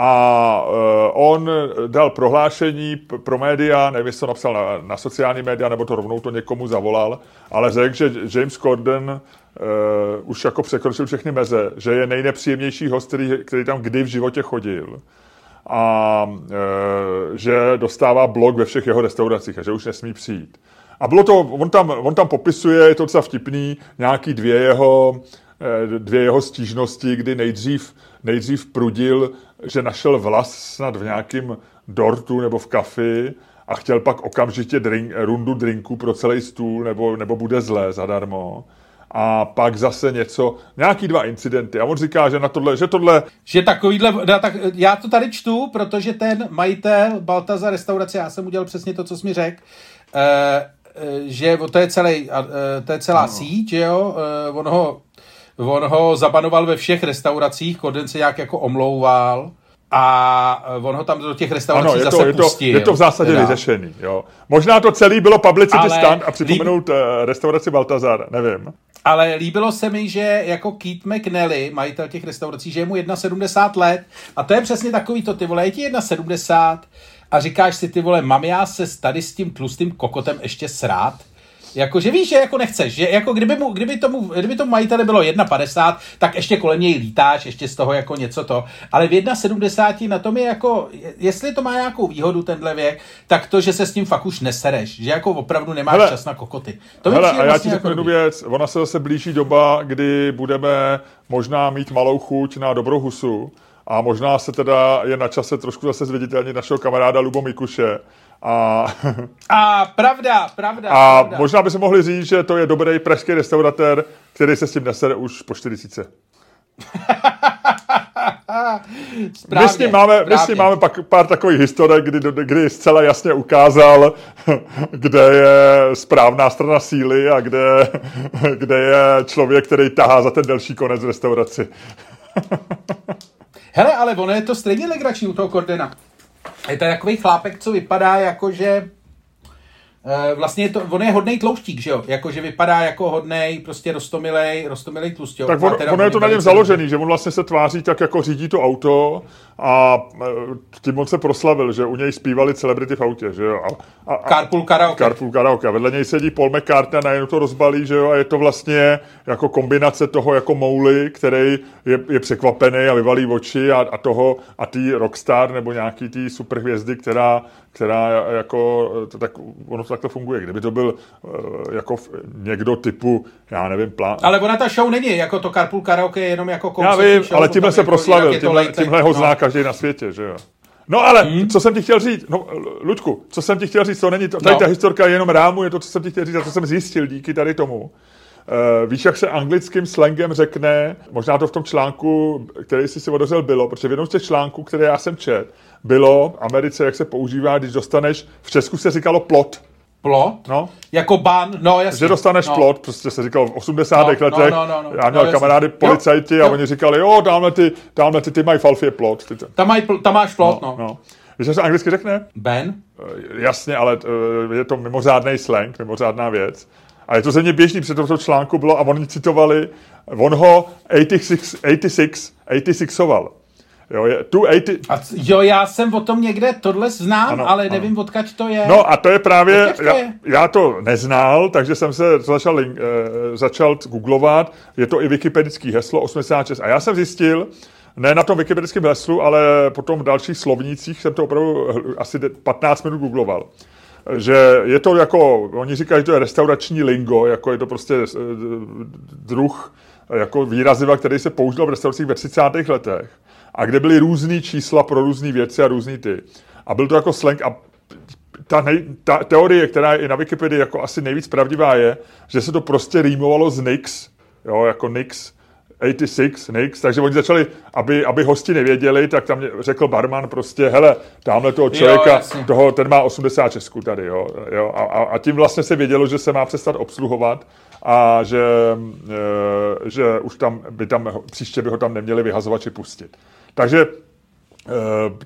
A e, on dal prohlášení pro média, nevím, jestli to napsal na, na sociální média, nebo to rovnou to někomu zavolal, ale řekl, že James Corden uh, už jako překročil všechny meze, že je nejnepříjemnější host, který, který tam kdy v životě chodil a uh, že dostává blok ve všech jeho restauracích a že už nesmí přijít. A bylo to, on tam, on tam popisuje, je to docela vtipný, nějaký dvě jeho, eh, dvě jeho stížnosti, kdy nejdřív, nejdřív prudil, že našel vlas snad v nějakém dortu nebo v kafi a chtěl pak okamžitě drink, rundu drinků pro celý stůl, nebo, nebo bude zlé zadarmo a pak zase něco, nějaký dva incidenty. A on říká, že na tohle, že tohle... Že takovýhle, no, tak já to tady čtu, protože ten majitel Baltaza restaurace, já jsem udělal přesně to, co jsi mi řekl, eh, eh, že to je, celý, eh, to je celá no. síť, že jo, on ho, on ho zabanoval ve všech restauracích, Koden se nějak jako omlouval, a on ho tam do těch restaurací ano, je to, zase je to, pustil. Je to v zásadě teda. vyřešený. Jo. Možná to celé bylo publicity Ale stand a připomenout líb... restauraci Baltazar, nevím. Ale líbilo se mi, že jako Keith McNally, majitel těch restaurací, že je mu 71 let a to je přesně takový to, ty vole, je ti 71 a říkáš si, ty vole, mám já se tady s tím tlustým kokotem ještě srát? Jako, že víš, že jako nechceš, že jako kdyby, mu, kdyby, tomu, kdyby tomu majiteli bylo 1,50, tak ještě kolem něj lítáš, ještě z toho jako něco to, ale v 1,70 na tom je jako, jestli to má nějakou výhodu tenhle věk, tak to, že se s tím fakt už nesereš, že jako opravdu nemáš hele, čas na kokoty. To hele, a já vlastně ti řeknu jako jednu věc, ona se zase blíží doba, kdy budeme možná mít malou chuť na dobrou husu, a možná se teda je na čase trošku zase zviditelnit našeho kamaráda Lubo Mikuše, a, a pravda, pravda. A pravda. možná by se mohli říct, že to je dobrý pražský restauratér, který se s tím nesere už po 40. [LAUGHS] správně, my s ním máme, my s ním máme pak pár takových historek, kdy, kdy zcela jasně ukázal, [LAUGHS] kde je správná strana síly a kde, [LAUGHS] kde je člověk, který tahá za ten delší konec restauraci. Hele, ale ono je to stejně legrační u toho Kordena. Je to takový chlápek, co vypadá jako, že vlastně je to, on je hodnej tlouštík, že jo? Jako, že vypadá jako hodnej, prostě rostomilej, rostomilej tlustěk. Tak on, ono je to na něm založený, že on vlastně se tváří tak, jako řídí to auto a eh, tím on se proslavil, že u něj zpívali celebrity v autě, že jo? A, a, Carpool karaoke. Carpool karaoke. A vedle něj sedí Paul McCartney a najednou to rozbalí, že jo? A je to vlastně jako kombinace toho jako mouly, který je, je překvapený a vyvalí oči a, a toho a tý rockstar nebo nějaký tý superhvězdy, která která jako, tak ono to takhle funguje. Kdyby to byl uh, jako někdo typu, já nevím, plán. Ale ona ta show není, jako to Carpool Karaoke je jenom jako Já vím, show, ale tímhle se jako proslavil, tímhle, tímhle ho zná no. každý na světě, že jo. No ale, hmm. co jsem ti chtěl říct, no Luďku, co jsem ti chtěl říct, to není, to, tady no. ta historka je jenom rámu, je to, co jsem ti chtěl říct a co jsem zjistil díky tady tomu. Uh, víš, jak se anglickým slangem řekne, možná to v tom článku, který jsi si odevřel bylo, protože v jednom z těch článků, které já jsem čet, bylo v Americe, jak se používá, když dostaneš, v Česku se říkalo plot. Plot? No. Jako ban, no jasně. Že dostaneš no. plot, prostě se říkalo v 80. No, letech. No, no, no, no. Já měl no, kamarády policajti jo, a jo. oni říkali, jo, tamhle ty, tamhle ty, ty mají falfě plot. Ty, tam, maj, tam máš plot, no. no. no. Víš, se anglicky řekne? Ben? Eh, jasně, ale eh, je to mimořádný slang, mimořádná věc. A je to země běžný, před tomto článku bylo a oni citovali, on ho 86, 86, 86oval. Jo, je, tu 80... a, jo, já jsem o tom někde tohle znám, ano, ale nevím, ano. odkaď to je. No a to je právě, to já, já to neznal, takže jsem se začal, link, eh, začal googlovat, je to i wikipedický heslo 86 a já jsem zjistil, ne na tom wikipedickém heslu, ale potom v dalších slovnících jsem to opravdu asi 15 minut googloval že je to jako, oni říkají, že to je restaurační lingo, jako je to prostě eh, druh jako výraziva, který se použil v restauracích ve 30. letech a kde byly různé čísla pro různé věci a různý ty. A byl to jako slang a ta, nej, ta teorie, která je i na Wikipedii jako asi nejvíc pravdivá, je, že se to prostě rýmovalo z Nix, jo, jako Nix, 86, Nix, takže oni začali, aby, aby hosti nevěděli, tak tam řekl barman prostě, hele, tamhle toho člověka, jo, toho, ten má 80 česků tady, jo, jo a, a, tím vlastně se vědělo, že se má přestat obsluhovat a že, e, že už tam by tam, příště by ho tam neměli vyhazovat či pustit. Takže eh,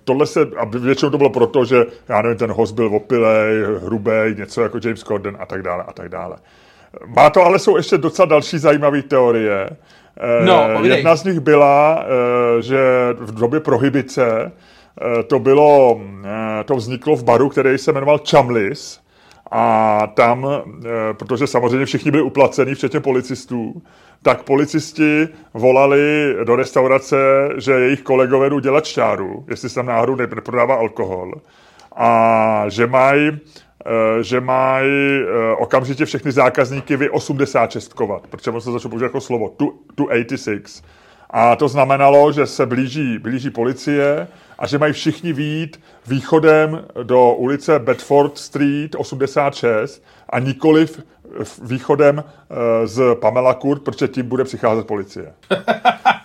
tohle se, a většinou to bylo proto, že já nevím, ten host byl opilej, hrubý, něco jako James Corden a tak dále a tak dále. Má to ale jsou ještě docela další zajímavé teorie. Eh, no, Jedna z nich byla, eh, že v době prohibice to bylo, to vzniklo v baru, který se jmenoval Chamlis a tam, protože samozřejmě všichni byli uplaceni, včetně policistů, tak policisti volali do restaurace, že jejich kolegové jdou dělat šťáru, jestli se tam náhodou neprodává alkohol. A že mají eh, že mají eh, okamžitě všechny zákazníky vy 86 kovat, protože on se začal používat jako slovo, tu, tu 86. A to znamenalo, že se blíží, blíží policie a že mají všichni výjít východem do ulice Bedford Street 86 a nikoliv východem eh, z Pamela Kurt, protože tím bude přicházet policie.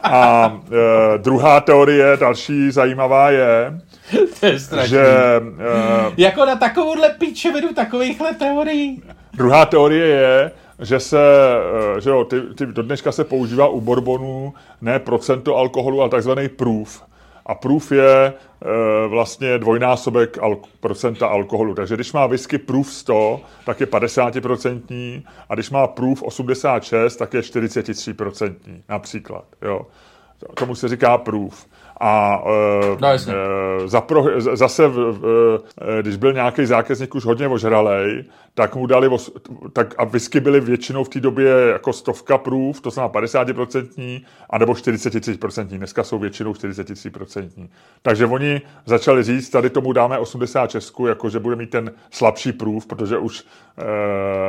A druhá teorie, další zajímavá je, [LAUGHS] to je že... E, jako na takovouhle píčovinu takovýchhle teorií. Druhá teorie je, že se, že jo, ty, ty, do dneška se používá u Bourbonu ne procento alkoholu, ale takzvaný proof a proof je e, vlastně dvojnásobek al- procenta alkoholu. Takže když má whisky proof 100, tak je 50% a když má proof 86, tak je 43% například. Jo. Tomu se říká proof. A uh, no, uh, zapro, zase, uh, když byl nějaký zákazník už hodně ožralej, tak mu dali, os, tak a whisky byly většinou v té době jako stovka proof, to znamená 50%, anebo 43%, dneska jsou většinou 43%. Takže oni začali říct, tady tomu dáme 80 Česku, jako že bude mít ten slabší proof, protože už,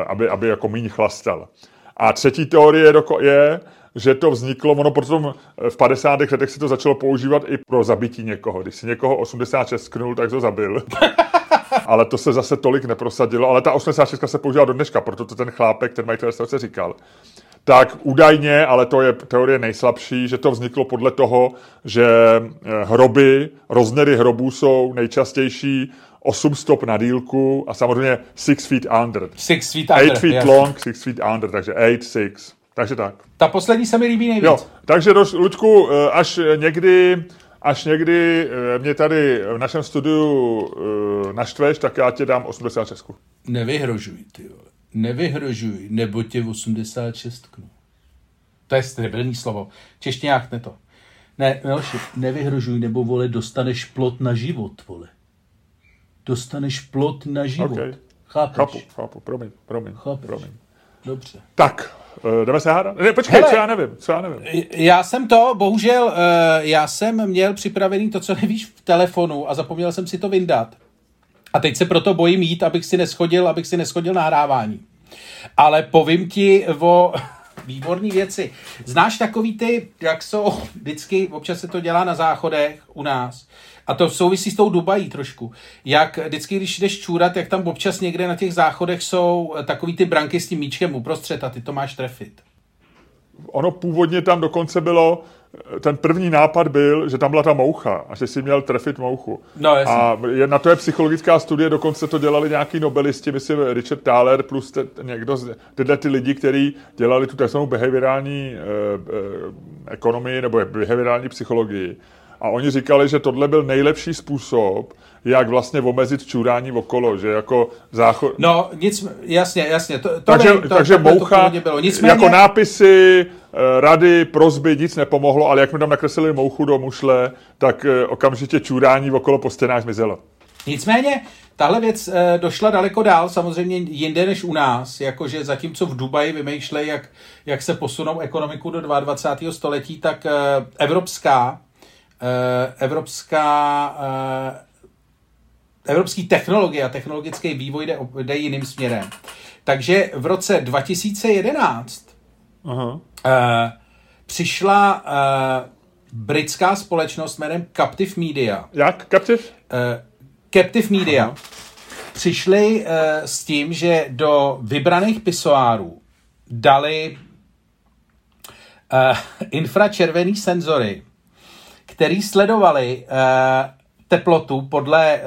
aby, aby jako méně chlastal. A třetí teorie je, že to vzniklo, ono potom v 50. letech se to začalo používat i pro zabití někoho. Když si někoho 86 knul, tak to zabil. [LAUGHS] ale to se zase tolik neprosadilo, ale ta 86 se používá do dneška, proto to ten chlápek, ten majitel restaurace říkal. tak údajně, ale to je teorie nejslabší, že to vzniklo podle toho, že eh, hroby, rozměry hrobů jsou nejčastější 8 stop na dílku a samozřejmě 6 feet under. 6 feet under. 8 feet jasný. long, 6 feet under, takže 8, 6. Takže tak. Ta poslední se mi líbí nejvíc. Jo, takže do, Luďku, eh, až někdy, až někdy eh, mě tady v našem studiu eh, naštveš, tak já ti dám 86. Nevyhrožuj, ty vole. Nevyhrožuj, nebo tě 86 knu. To je stribilní slovo. Češtěňákne to. Ne, Miloši, nevyhrožuj, nebo vole, dostaneš plot na život, vole. Dostaneš plot na život. Okay. Chápeš? Chápu, chápu, promiň, promiň, Chápeš. promiň. Dobře. Tak, eh, jdeme se hádat? Ne, počkej, Hele. co já nevím, co já nevím. Já jsem to, bohužel, eh, já jsem měl připravený to, co nevíš v telefonu a zapomněl jsem si to vyndat. A teď se proto bojím jít, abych si neschodil, abych si neschodil nahrávání. Ale povím ti o [LAUGHS] výborné věci. Znáš takový ty, jak jsou vždycky, občas se to dělá na záchodech u nás, a to souvisí s tou Dubají trošku. Jak vždycky, když jdeš čůrat, jak tam občas někde na těch záchodech jsou takový ty branky s tím míčkem uprostřed a ty to máš trefit. Ono původně tam dokonce bylo, eh, ten první nápad byl, že tam byla ta moucha a že si měl trefit mouchu. No, a je, na to je psychologická studie, dokonce to dělali nějaký nobelisti, myslím Richard Thaler plus te, někdo z tyhle ty lidi, kteří dělali tu takzvanou behaviorální eh, eh, ekonomii nebo behaviorální psychologii. A oni říkali, že tohle byl nejlepší způsob, jak vlastně omezit čurání okolo, že jako záchod... No, nic, jasně, jasně. To, to takže to, takže to moucha, původně bylo. Nicméně, jako nápisy, eh, rady, prozby, nic nepomohlo, ale jak mi tam nakreslili mouchu do mušle, tak eh, okamžitě čurání okolo po stěnách zmizelo. nicméně, tahle věc e, došla daleko dál, samozřejmě jinde než u nás, jakože zatímco v Dubaji vymýšlejí, jak, jak se posunou ekonomiku do 22. století, tak evropská, evropská e, evropský technologie a technologický vývoj jde, jde jiným směrem. Takže v roce 2011 Aha. Eh, přišla eh, britská společnost jménem Captive Media. Jak? Kaptiv? Eh, Captive Media přišli eh, s tím, že do vybraných pisoárů dali eh, infračervený senzory, který sledovali eh, teplotu podle eh,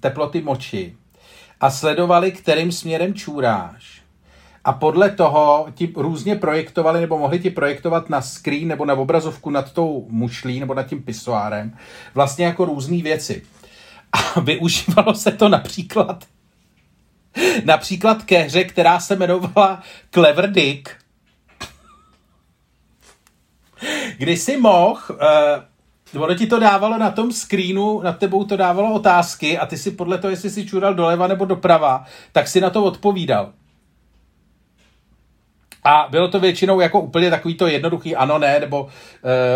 teploty moči a sledovali, kterým směrem čůráš. A podle toho ti různě projektovali, nebo mohli ti projektovat na screen nebo na obrazovku nad tou mušlí nebo nad tím pisoárem, vlastně jako různé věci. A [LAUGHS] využívalo se to například například ke hře, která se jmenovala Clever Dick, kdy si mohl, uh, ono ti to dávalo na tom screenu, nad tebou to dávalo otázky a ty si podle toho, jestli si čural doleva nebo doprava, tak si na to odpovídal. A bylo to většinou jako úplně takový to jednoduchý ano, ne, nebo uh,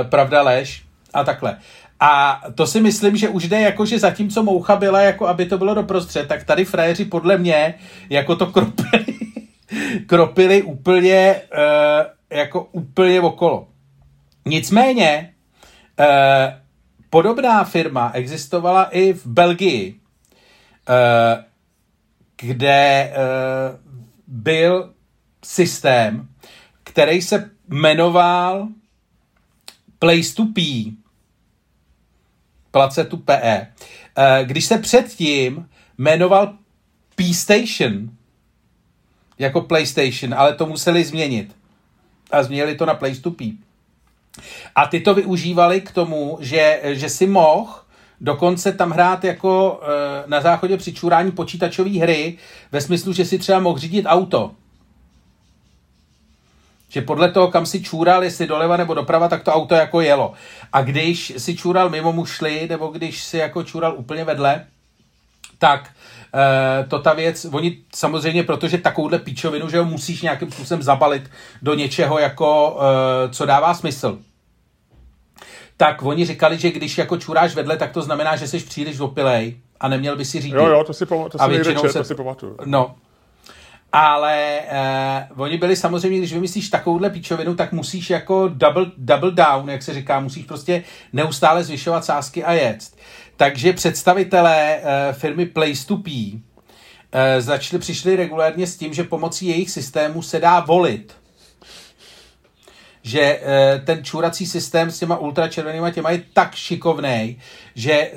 pravda, lež a takhle. A to si myslím, že už jde jako, že zatímco moucha byla, jako aby to bylo doprostřed, tak tady frajeři podle mě jako to kropili, [LAUGHS] kropili úplně, uh, jako úplně okolo. Nicméně, uh, podobná firma existovala i v Belgii, uh, kde uh, byl systém, který se jmenoval Place to P, place to PE. Eh, Když se předtím jmenoval P-Station, jako PlayStation, ale to museli změnit. A změnili to na Place to P. A ty to využívali k tomu, že, že si mohl dokonce tam hrát jako e, na záchodě při čurání počítačové hry, ve smyslu, že si třeba mohl řídit auto. Že podle toho, kam si čůral, jestli doleva nebo doprava, tak to auto jako jelo. A když si čůral mimo mušli, nebo když si jako čůral úplně vedle, tak e, to ta věc, oni samozřejmě, protože takovouhle píčovinu, že ho musíš nějakým způsobem zabalit do něčeho, jako, e, co dává smysl. Tak oni říkali, že když jako čuráš vedle, tak to znamená, že jsi příliš opilej a neměl by si řídit. Jo, jo, to si, pamatuju, to A si někde většinou čet, se- to si pamatuju. No. Ale eh, oni byli samozřejmě, když vymyslíš takovouhle píčovinu, tak musíš jako double, double down, jak se říká, musíš prostě neustále zvyšovat sázky a jet. Takže představitelé eh, firmy Place to P eh, začali, přišli regulérně s tím, že pomocí jejich systému se dá volit že eh, ten čůrací systém s těma ultračervenýma těma je tak šikovný, že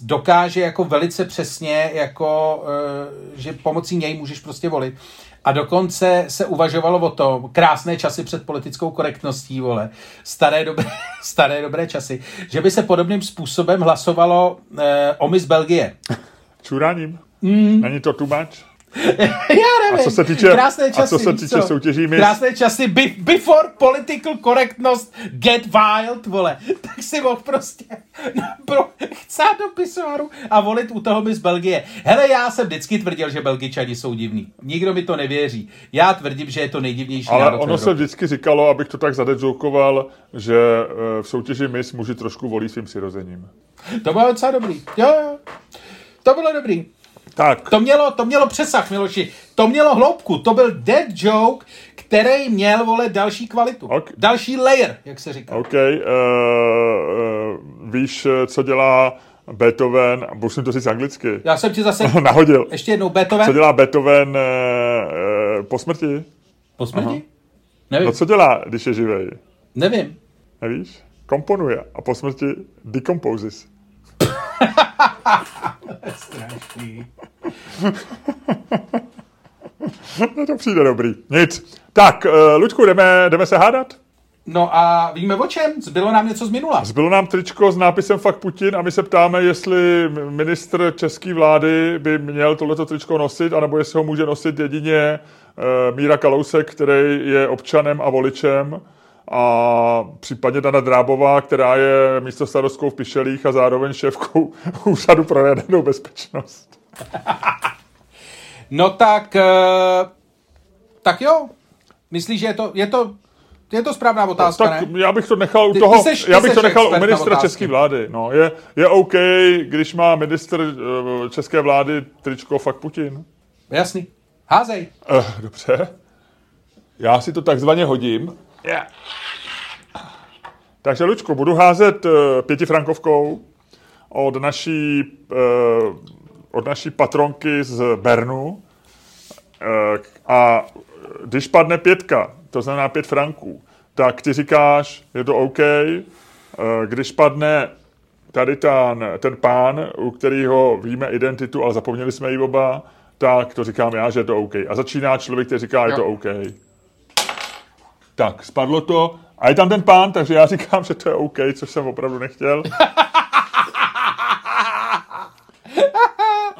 dokáže jako velice přesně, jako, eh, že pomocí něj můžeš prostě volit. A dokonce se uvažovalo o tom, krásné časy před politickou korektností, vole, staré dobré, [LAUGHS] staré dobré časy, že by se podobným způsobem hlasovalo eh, o Miss Belgie. Čuráním? Mm. Není to much? [LAUGHS] Já nevím. A co se týče, krásné časy, a co se týče co? soutěží Miss... Krásné časy, be, before political correctness get wild, vole. [LAUGHS] Tak si mohl prostě [LAUGHS] pro, chcát do pisoáru a volit u toho Miss Belgie. Hele, já jsem vždycky tvrdil, že Belgičani jsou divní. Nikdo mi to nevěří. Já tvrdím, že je to nejdivnější Ale národ ono se vždycky říkalo, abych to tak zadedzoukoval, že eh, v soutěži Miss muži trošku volí svým přirozením. To bylo docela dobrý. Jo, jo. To bylo dobrý. Tak. To mělo, to mělo přesah, Miloši. To mělo hloubku. To byl dead joke, který měl, vole, další kvalitu. Okay. Další layer, jak se říká. OK. Uh, uh, víš, co dělá Beethoven, musím to říct anglicky. Já jsem ti zase [LAUGHS] nahodil. Ještě jednou Beethoven. Co dělá Beethoven uh, uh, po smrti? Po smrti? Aha. Nevím. No co dělá, když je živý? Nevím. Nevíš? Komponuje a po smrti decomposes. Strašný. no to přijde dobrý. Nic. Tak, uh, Luďku, jdeme, jdeme se hádat? No a víme o čem? Zbylo nám něco z minula. Zbylo nám tričko s nápisem Fakt Putin a my se ptáme, jestli ministr české vlády by měl tohleto tričko nosit, anebo jestli ho může nosit jedině uh, Míra Kalousek, který je občanem a voličem a případně Dana Drábová, která je místo starostkou v Pišelích a zároveň šéfkou [LAUGHS] úřadu pro jadernou bezpečnost. no tak, eh, tak jo. Myslíš, že je to, je to, je to správná otázka, tak ne? já bych to nechal u toho, ty seš, ty já bych to nechal u ministra české vlády. No, je, je OK, když má minister uh, české vlády tričko fakt Putin. Jasný. Házej. Uh, dobře. Já si to takzvaně hodím. Yeah. Takže, Lučku, budu házet uh, pětifrankovkou od naší, uh, od naší patronky z Bernu. Uh, a když padne pětka, to znamená pět franků, tak ty říkáš, je to OK. Uh, když padne tady ten, ten pán, u kterého víme identitu, ale zapomněli jsme ji oba, tak to říkám já, že je to OK. A začíná člověk, který říká, je to OK. Tak, spadlo to. A je tam ten pán, takže já říkám, že to je OK, což jsem opravdu nechtěl.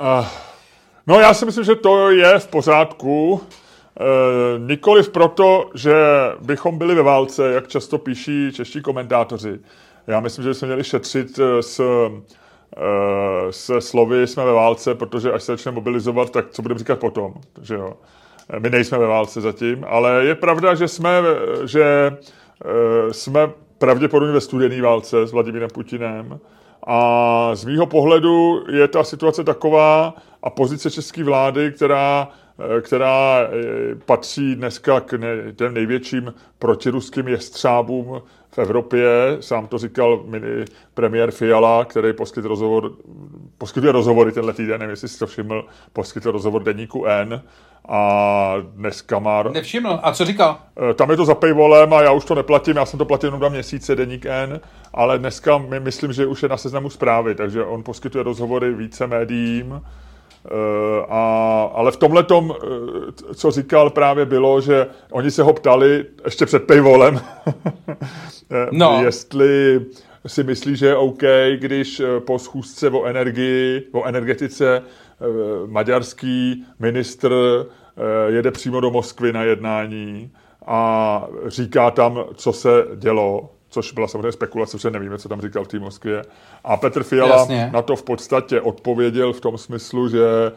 uh, [LAUGHS] no já si myslím, že to je v pořádku. Uh, nikoliv proto, že bychom byli ve válce, jak často píší čeští komentátoři. Já myslím, že bychom měli šetřit eh, s, se slovy jsme ve válce, protože až se začne mobilizovat, tak co budeme říkat potom. Že jo. My nejsme ve válce zatím, ale je pravda, že jsme, že eh, jsme pravděpodobně ve studené válce s Vladimírem Putinem. A z mýho pohledu je ta situace taková a pozice české vlády, která, eh, která eh, patří dneska k těm největším protiruským jestřábům v Evropě. Sám to říkal mini premiér Fiala, který poskytl rozhovor, poskytuje rozhovory tenhle týden, nevím, jestli jsi to všiml, poskytl rozhovor deníku N a dneska má... Nevšiml. A co říkal? Eh, tam je to za paywallem a já už to neplatím, já jsem to platil jenom dva měsíce, deník N, ale dneska my myslím, že už je na seznamu zprávy, takže on poskytuje rozhovory více médiím, a, ale v tomhle tom, uh, co říkal, právě bylo, že oni se ho ptali ještě před paywallem, [LAUGHS] no. jestli si myslí, že je OK, když po schůzce o energii, o energetice Eh, maďarský ministr eh, jede přímo do Moskvy na jednání a říká tam, co se dělo, což byla samozřejmě spekulace, protože nevíme, co tam říkal v té Moskvě. A Petr Fiala Jasně. na to v podstatě odpověděl v tom smyslu, že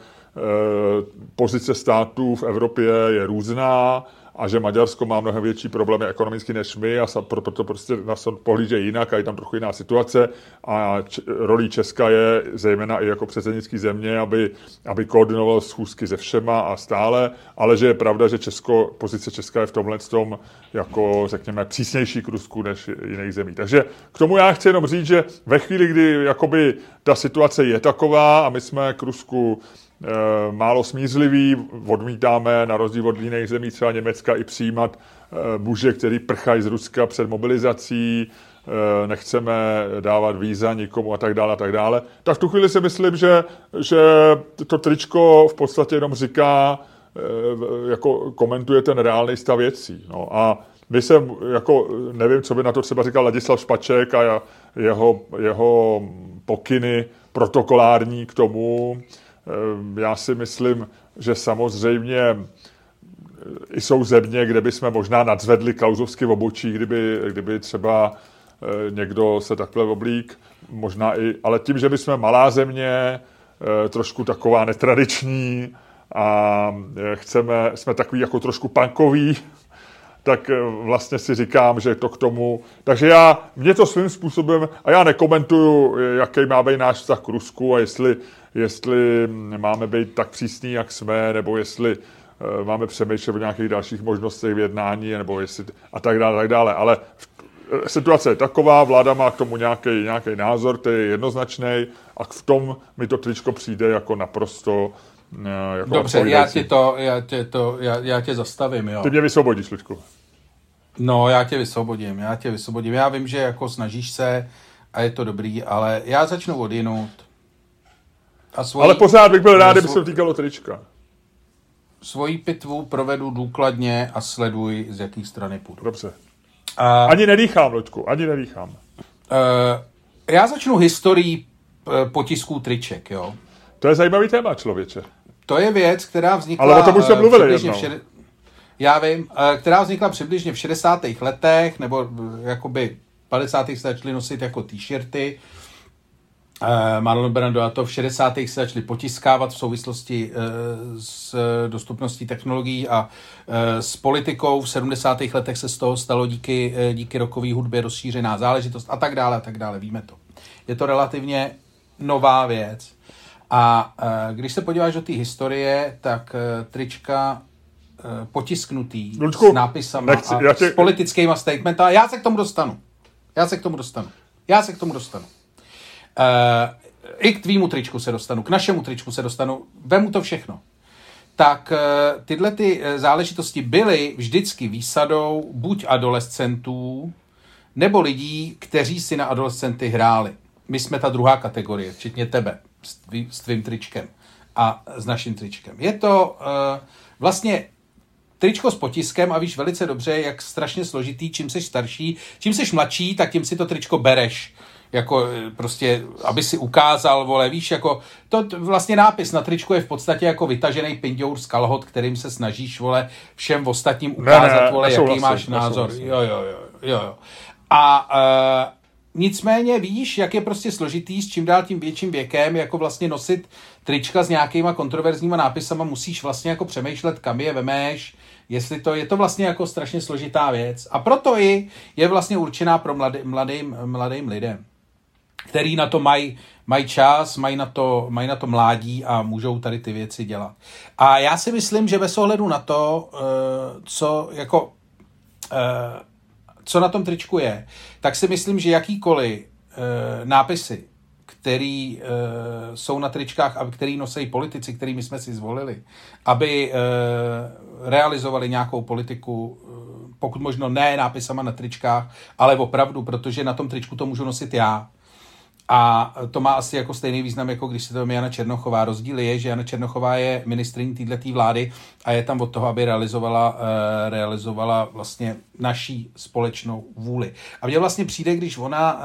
pozice států v Evropě je různá a že Maďarsko má mnohem větší problémy ekonomicky než my a proto to prostě nás pohlíže jinak a je tam trochu jiná situace a č- rolí Česka je zejména i jako předsednický země, aby, aby koordinoval schůzky se všema a stále, ale že je pravda, že Česko, pozice Česka je v tomhle tom jako řekněme přísnější k Rusku než jiných zemí. Takže k tomu já chci jenom říct, že ve chvíli, kdy jakoby ta situace je taková a my jsme k Rusku málo smířlivý, odmítáme na rozdíl od jiných zemí, třeba Německa, i přijímat muže, který prchají z Ruska před mobilizací, nechceme dávat víza nikomu a tak dále a tak dále. Tak v tu chvíli si myslím, že, že to tričko v podstatě jenom říká, jako komentuje ten reálný stav věcí. No a my se, jako, nevím, co by na to třeba říkal Ladislav Špaček a jeho, jeho pokyny protokolární k tomu. Eh, já si myslím, že samozřejmě eh, i jsou země, kde bychom možná nadzvedli klauzovsky v obočí, kdyby, kdyby třeba eh, někdo se takhle oblík, možná i, ale tím, že bychom malá země, trošku taková netradiční a chceme, jsme takový jako trošku punkový, tak eh, vlastně si říkám, že to k tomu... Takže já, mě to svým způsobem, a já nekomentuju, jaký má být náš vztah k Rusku a jestli, jestli máme být tak přísní, jak jsme, nebo jestli uh, máme přemýšlet o nějakých dalších možnostech v jednání, nebo jestli a tak dále, tak dále. Ale eh, situace je taková, vláda má k tomu nějaký, nějaký názor, který je jednoznačný a v tom mi to tričko přijde jako naprosto jako Dobře, já tě to, já tě to, já, já tě zastavím, jo. Ty mě vysvobodíš, Luďku. No, já tě vysvobodím, já tě vysvobodím. Já vím, že jako snažíš se a je to dobrý, ale já začnu odjinout. A svojí, ale pořád bych byl rád, kdyby se týkalo trička. Svoji pitvu provedu důkladně a sleduj, z jaký strany půjdu. Dobře. A, ani nedýchám, Loďku, ani nedýchám. Uh, já začnu historií eh, potisků triček, jo. To je zajímavý téma, člověče. To je věc, která vznikla... Ale o tom už jsme eh, mluvili jednou. Všede, já vím, eh, která vznikla přibližně v 60. letech, nebo eh, jakoby 50. se začaly nosit jako t-shirty. Marlon Brando a to v 60. se začaly potiskávat v souvislosti s dostupností technologií a s politikou. V 70. letech se z toho stalo díky, díky rokové hudbě rozšířená záležitost a tak dále a tak dále. Víme to. Je to relativně nová věc. A když se podíváš do té historie, tak trička Eh, potisknutý Lučku, s nápisama nechci, a tě... s politickýma statementy. A já se k tomu dostanu. Já se k tomu dostanu. Já se k tomu dostanu. Uh, I k tvýmu tričku se dostanu, k našemu tričku se dostanu. Vemu to všechno. Tak uh, tyhle ty záležitosti byly vždycky výsadou buď adolescentů, nebo lidí, kteří si na adolescenty hráli. My jsme ta druhá kategorie, včetně tebe, s, tvý, s tvým tričkem a s naším tričkem. Je to uh, vlastně tričko s potiskem a víš velice dobře, jak strašně složitý, čím jsi starší, čím jsi mladší, tak tím si to tričko bereš jako e, prostě, aby si ukázal, vole, víš, jako to vlastně nápis na tričku je v podstatě jako vytažený pindour z kalhot, kterým se snažíš, vole, všem ostatním ukázat, ne, ne, vole, jaký máš názor. Jo, jo, jo, jo, jo. A uh, nicméně víš, jak je prostě složitý s čím dál tím větším věkem, jako vlastně nosit trička s nějakýma kontroverzníma nápisama, musíš vlastně jako přemýšlet, kam je vemeš, jestli to je to vlastně jako strašně složitá věc. A proto i je vlastně určená pro mladý, mladým, mladým lidem, který na to mají mají čas, mají na, to, mají na to mládí a můžou tady ty věci dělat. A já si myslím, že bez ohledu na to, eh, co jako eh, co na tom tričku je, tak si myslím, že jakýkoliv eh, nápisy, který uh, jsou na tričkách a který nosí politici, kterými jsme si zvolili, aby uh, realizovali nějakou politiku, uh, pokud možno ne nápisama na tričkách, ale opravdu, protože na tom tričku to můžu nosit já. A to má asi jako stejný význam, jako když se to Jana Černochová. Rozdíl je, že Jana Černochová je ministriní této vlády a je tam od toho, aby realizovala, uh, realizovala vlastně naší společnou vůli. A mně vlastně přijde, když ona uh,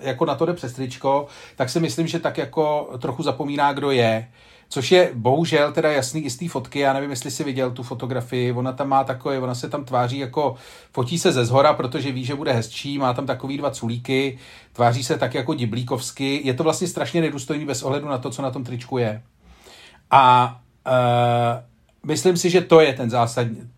jako na to jde přes tričko, tak si myslím, že tak jako trochu zapomíná, kdo je. Což je bohužel teda jasný i z té fotky, já nevím, jestli si viděl tu fotografii, ona tam má takové, ona se tam tváří jako, fotí se ze zhora, protože ví, že bude hezčí, má tam takový dva culíky, tváří se tak jako diblíkovsky, je to vlastně strašně nedůstojný bez ohledu na to, co na tom tričku je. A uh, myslím si, že to je ten zásadní,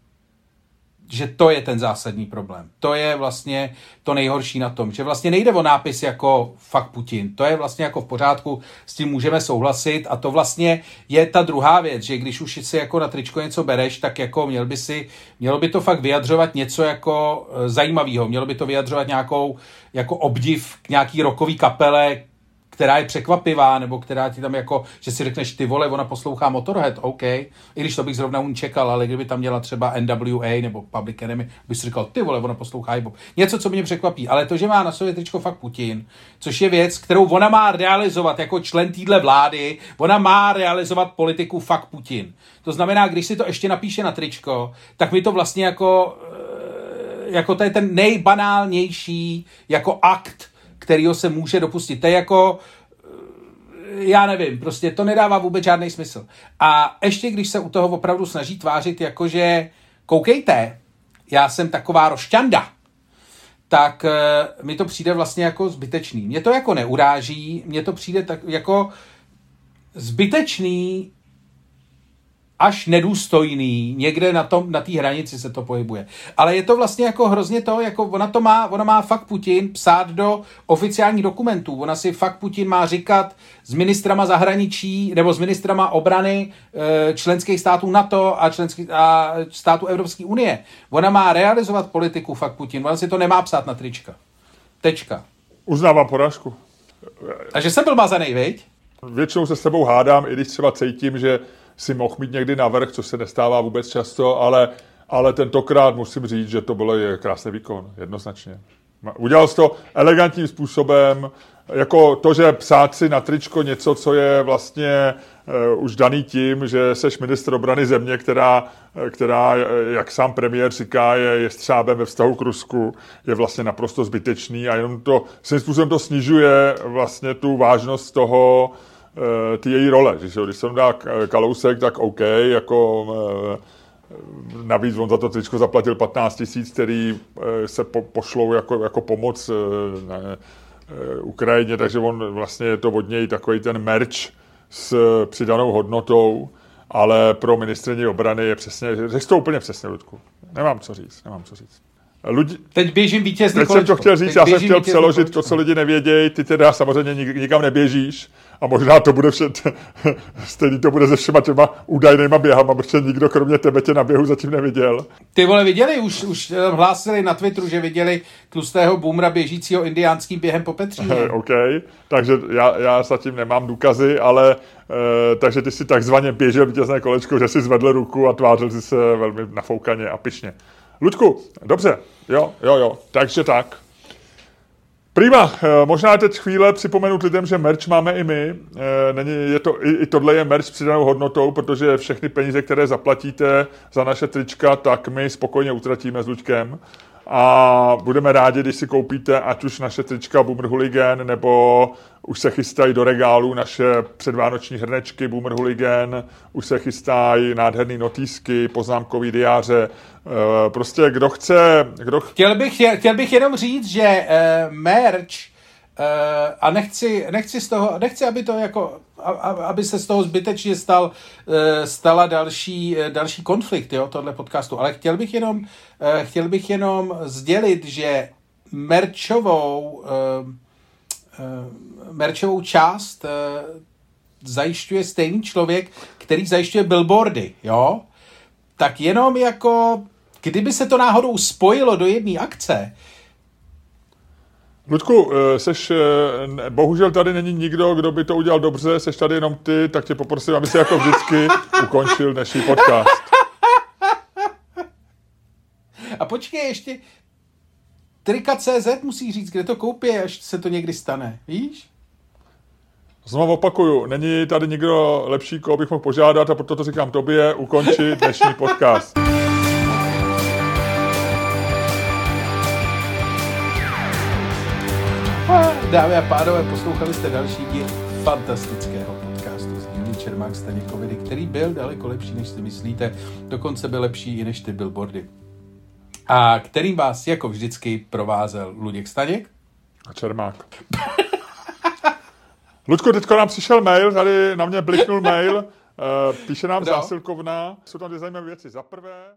že to je ten zásadní problém. To je vlastně to nejhorší na tom, že vlastně nejde o nápis jako fakt Putin. To je vlastně jako v pořádku, s tím můžeme souhlasit a to vlastně je ta druhá věc, že když už si jako na tričko něco bereš, tak jako měl by si, mělo by to fakt vyjadřovat něco jako e, zajímavého, mělo by to vyjadřovat nějakou jako obdiv k nějaký rokový kapele, která je překvapivá, nebo která ti tam jako, že si řekneš, ty vole, ona poslouchá Motorhead, OK, i když to bych zrovna u čekal, ale kdyby tam měla třeba NWA nebo Public Enemy, bych si říkal, ty vole, ona poslouchá hip Něco, co mě překvapí, ale to, že má na sobě tričko fakt Putin, což je věc, kterou ona má realizovat jako člen týdle vlády, ona má realizovat politiku fakt Putin. To znamená, když si to ještě napíše na tričko, tak mi to vlastně jako jako to je ten nejbanálnější jako akt, kterýho se může dopustit. To je jako, eh, já nevím, prostě to nedává vůbec žádný smysl. A ještě když se u toho opravdu snaží tvářit, jakože koukejte, já jsem taková rošťanda, tak uh, mi to přijde vlastně jako zbytečný. Mě to jako neuráží, mně to přijde tak jako zbytečný až nedůstojný, někde na tom, na té hranici se to pohybuje. Ale je to vlastně jako hrozně to, jako ona to má, ona má fakt Putin psát do oficiálních dokumentů. Ona si fakt Putin má říkat s ministrama zahraničí nebo s ministrama obrany e, členských států NATO a, členských, a států Evropské unie. Ona má realizovat politiku fakt Putin. Ona si to nemá psát na trička. Tečka. Uznávám porážku. Takže jsem byl mazaný, viď? Většinou se s tebou hádám, i když třeba cítím, že si mohl mít někdy navrh, co se nestává vůbec často, ale, ale tentokrát musím říct, že to bylo krásný výkon, jednoznačně. Udělal jsi to elegantním způsobem, jako to, že psát si na tričko něco, co je vlastně uh, už daný tím, že seš ministr obrany země, která, která, jak sám premiér říká, je, je střábem ve vztahu k Rusku, je vlastně naprosto zbytečný a jenom to, svým způsobem to snižuje vlastně tu vážnost toho, Eh, ty její role. Že, když jsem dá Kalousek, tak OK, jako eh, navíc on za to tričko zaplatil 15 tisíc, který eh, se po, pošlou jako, jako pomoc na Ukrajině, takže on vlastně je to od něj takový ten merch s přidanou hodnotou, ale pro ministrině obrany je přesně, řekl to úplně přesně, Ludku. Nemám co říct, nemám co říct. Lidi, teď běžím vítězný Teď jsem to chtěl říct, teď já jsem chtěl přeložit to, co lidi nevědějí, ty teda samozřejmě nikam neběžíš a možná to bude vše, [LAUGHS] stejný to bude se všema těma údajnýma běhama, protože nikdo kromě tebe tě na běhu zatím neviděl. Ty vole, viděli, už, už eh, hlásili na Twitteru, že viděli tlustého boomra běžícího indiánským během po Petříně. [LAUGHS] OK, takže já, já zatím nemám důkazy, ale e, takže ty si takzvaně běžel vítězné kolečko, že si zvedl ruku a tvářil si se velmi nafoukaně a pišně. Luďku, dobře, jo, jo, jo, takže tak. Prima, eh, možná teď chvíle připomenout lidem, že merch máme i my. Eh, není, je to, i, i tohle je merch s přidanou hodnotou, protože všechny peníze, které zaplatíte za naše trička, tak my spokojně utratíme s Luďkem a budeme rádi, když si koupíte ať už naše trička Boomer Hooligan, nebo už se chystají do regálu naše předvánoční hrnečky Boomer Hooligan, už se chystají nádherný notýsky, poznámkový diáře. E, prostě kdo chce... Kdo... Chtěl, bych, chtěl bych jenom říct, že uh, merch a nechci, nechci z toho, nechci, aby to jako, aby se z toho zbytečně stal, uh, stala další, uh, další konflikt, jo, tohle podcastu, ale chtěl bych jenom, chtěl bych jenom sdělit, že merčovou, merčovou část zajišťuje stejný člověk, který zajišťuje billboardy, jo, tak jenom jako, kdyby se to náhodou spojilo do jedné akce, Ludku, eh, seš, eh, bohužel tady není nikdo, kdo by to udělal dobře, seš tady jenom ty, tak tě poprosím, aby si jako vždycky [LAUGHS] ukončil dnešní podcast. A počkej, ještě Trika.cz musí říct, kde to koupí, až se to někdy stane, víš? Znovu opakuju, není tady nikdo lepší, koho bych mohl požádat a proto to říkám tobě, ukončit dnešní podcast. Dámy a pánové, poslouchali jste další díl fantastického podcastu z dílny Čermák Staněkovidy, který byl daleko lepší, než si myslíte. Dokonce byl lepší i než ty billboardy. A kterým vás jako vždycky provázel Luděk Staněk. A Čermák. Ludku, teďko nám přišel mail, tady na mě bliknul mail, uh, [LAUGHS] píše nám no. zásilkovna, jsou tam dvě zajímavé věci. Za prvé,